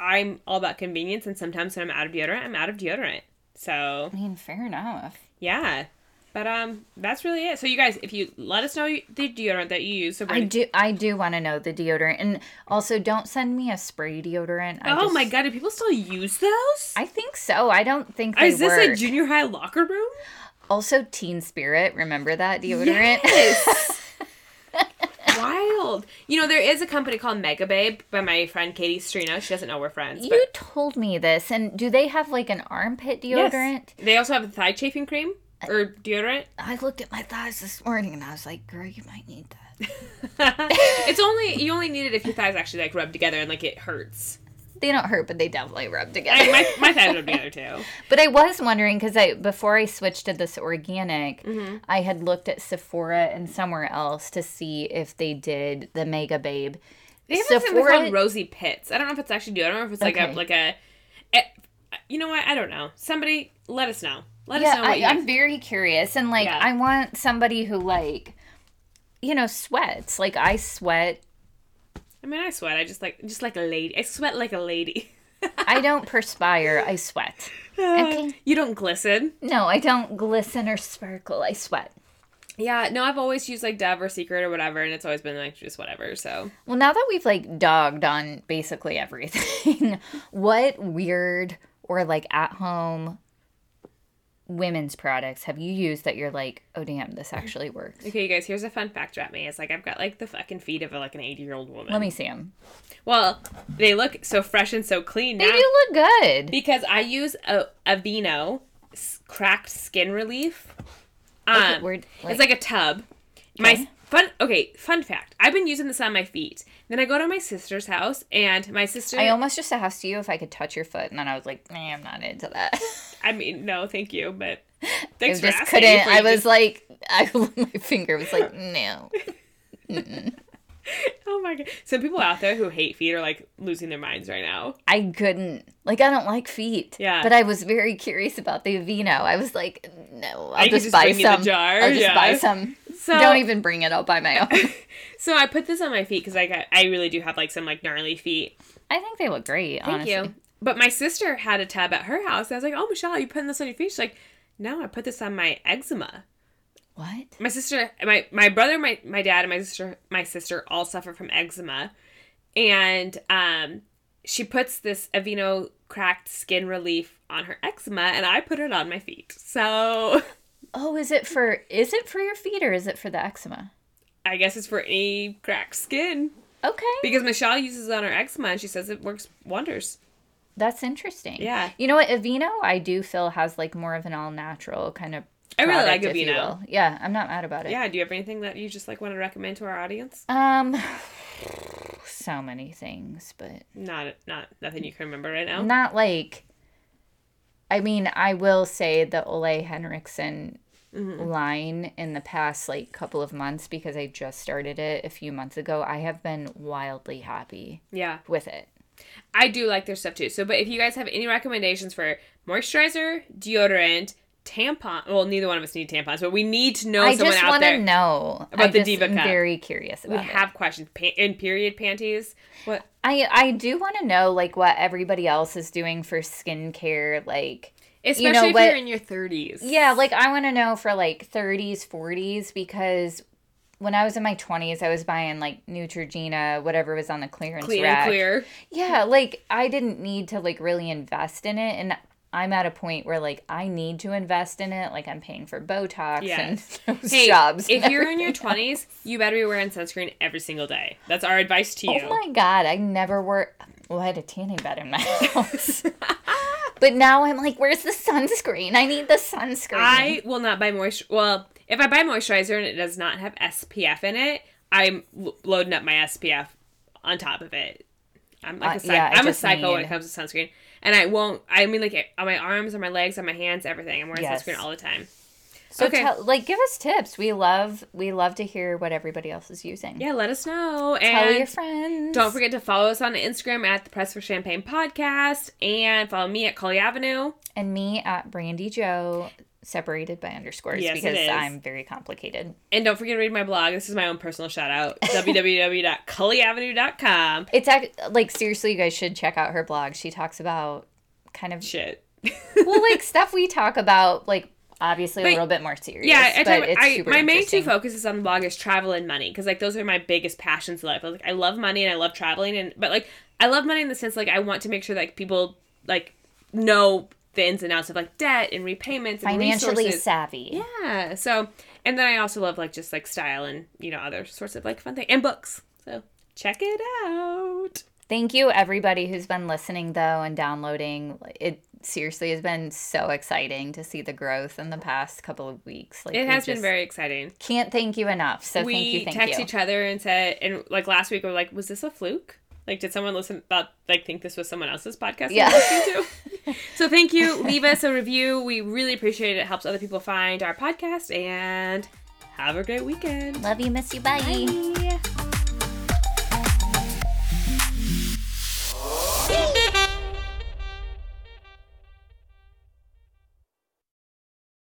I'm all about convenience and sometimes when I'm out of deodorant I'm out of deodorant. So I mean, fair enough. yeah. But um, that's really it. So you guys, if you let us know the deodorant that you use, so I do I do want to know the deodorant and also don't send me a spray deodorant. I oh just- my god, do people still use those? I think so. I don't think they Is this work. a junior high locker room? also Teen Spirit, remember that deodorant? Yes. Wild. You know, there is a company called Mega Babe by my friend Katie Sturino. She doesn't know we're friends. you but told me this and do they have like an armpit yes. deodorant? They also have a thigh chafing cream or deodorant. I looked at my thighs this morning and I was like, girl, you might need that. it's only you only need it if your thighs actually like rub together and like it hurts. They don't hurt, but they definitely rub together. I, my my thighs rub together too. But I was wondering because I before I switched to this organic, Mm-hmm. I had looked at Sephora and somewhere else to see if they did the Mega Babe. They have something Sephora- called rosy pits. I don't know if it's actually deodorant or if it's like Okay. a like a. eh, you know what? I don't know. Somebody let us know. Let us Yeah, know what I, you. I'm very curious, and like Yeah. I want somebody who like, you know, sweats. Like I sweat. I mean, I sweat. I just like just like a lady. I sweat like a lady. I don't perspire. I sweat. Ah, okay. You don't glisten. No, I don't glisten or sparkle. I sweat. Yeah, no, I've always used like Dove or Secret or whatever, and it's always been like just whatever. So Well, now that we've like dogged on basically everything, what weird or like at home women's products have you used that you're like, oh damn, this actually works? okay, you guys, here's a fun fact about me. It's like I've got like the fucking feet of like an 80 year old woman. Let me see them. Well, they look so fresh and so clean They now do look good. because I use a Aveeno s- cracked skin relief. Um, Okay, we're- it's like a tub. My Okay. Fun. Okay, fun fact. I've been using this on my feet. Then I go to my sister's house, and my sister. I almost just asked you if I could touch your foot, and then I was like, eh, I'm not into that. I mean, no, thank you, but I thanks for just asking couldn't. I was just- like, I my finger was like, no. oh my god. Some people out there who hate feet are like losing their minds right now. I couldn't. Like, I don't like feet. Yeah. But I was very curious about the vino. I was like, no, I I'll could just, just buy bring you the some. jar, I'll just yeah. buy some. So Don't even bring it. up by my own. So I put this on my feet because I, I really do have like some like gnarly feet. I think they look great. Thank honestly. you. But my sister had a tub at her house. I was like, oh Michelle, you putting this on your feet? She's like, no, I put this on my eczema. What? my sister my my brother my my dad and my sister my sister all suffer from eczema and um she puts this Aveeno cracked skin relief on her eczema and I put it on my feet. So Oh, is it for? Is it for your feet or is it for the eczema? I guess it's for any cracked skin Okay, because Michelle uses it on her eczema and she says it works wonders. that's interesting. Yeah. You know what? Aveeno, I do feel has like more of an all natural kind of. I really like product, Aveeno. Yeah, I'm not mad about it. Yeah, do you have anything that you just like want to recommend to our audience? Um, so many things, but Not not nothing you can remember right now. not like. I mean, I will say the Ole Henriksen Mm-hmm. line in the past like couple of months because I just started it a few months ago. I have been wildly happy Yeah. with it. I do like their stuff too. So, but if you guys have any recommendations for moisturizer, deodorant, tampon, well, neither one of us need tampons, but we need to know I someone just want to know about I the Diva Cup. very curious we it. have questions. Pa- in period panties. What? I I do want to know like what everybody else is doing for skincare. Like Especially know if what- you're in your 30s. yeah, like I want to know for like 30s, 40s because when I was in my 20s, I was buying like Neutrogena, whatever was on the clearance Clean rack. and clear. Yeah, like I didn't need to like really invest in it and I'm at a point where like I need to invest in it. Like I'm paying for Botox Yes. and Hey, jobs. if and you're in your 20s, you better be wearing sunscreen every single day. That's our advice to oh you. Oh my god, I never wore. Well, I had a tanning bed in my house, but now I'm like, where's the sunscreen? I need the sunscreen. I will not buy moisture. Well, if I buy moisturizer and it does not have SPF in it, I'm lo- loading up my SPF on top of it. I'm like Uh, a psycho. yeah, I'm a psycho when it comes to sunscreen, and I won't. I mean, like on my arms, on my legs, on my hands, everything. I'm wearing Yes. sunscreen all the time. So okay. tell, like, give us tips. We love, we love to hear what everybody else is using. Yeah, let us know. Tell And your friends. don't forget to follow us on Instagram at the Press for Champagne podcast, and follow me at Cully Avenue. And me at Brandy Joe, separated by underscores Yes, because. I'm very complicated. And don't forget to read my blog. This is my own personal shout out. www.cullyavenue.com. It's act- like seriously, you guys should check out her blog. She talks about kind of Shit. well, like stuff we talk about, like obviously But- a little bit more serious. Yeah, I, but I super my main two focuses on the blog is travel and money because like those are my biggest passions in life. Like I love money and I love traveling and but like I love money in the sense like I want to make sure that like, people like know the ins and outs of like debt and repayments and financially resources. savvy. Yeah. So and then I also love like just like style and you know other sorts of like fun things and books. So check it out. Thank you, everybody who's been listening though and downloading. It seriously has been so exciting to see the growth in the past couple of weeks. Like It has been very exciting. can't thank you enough. So we thank you, thank text you. each other and said and like last week we are like, was this a fluke? Like, did someone listen? Thought like think this was someone else's podcast? Yeah. Yeah. Listening to? so thank you. Leave us a review. We really appreciate it. It helps other people find our podcast. And have a great weekend. Love you, miss you, bye. Bye.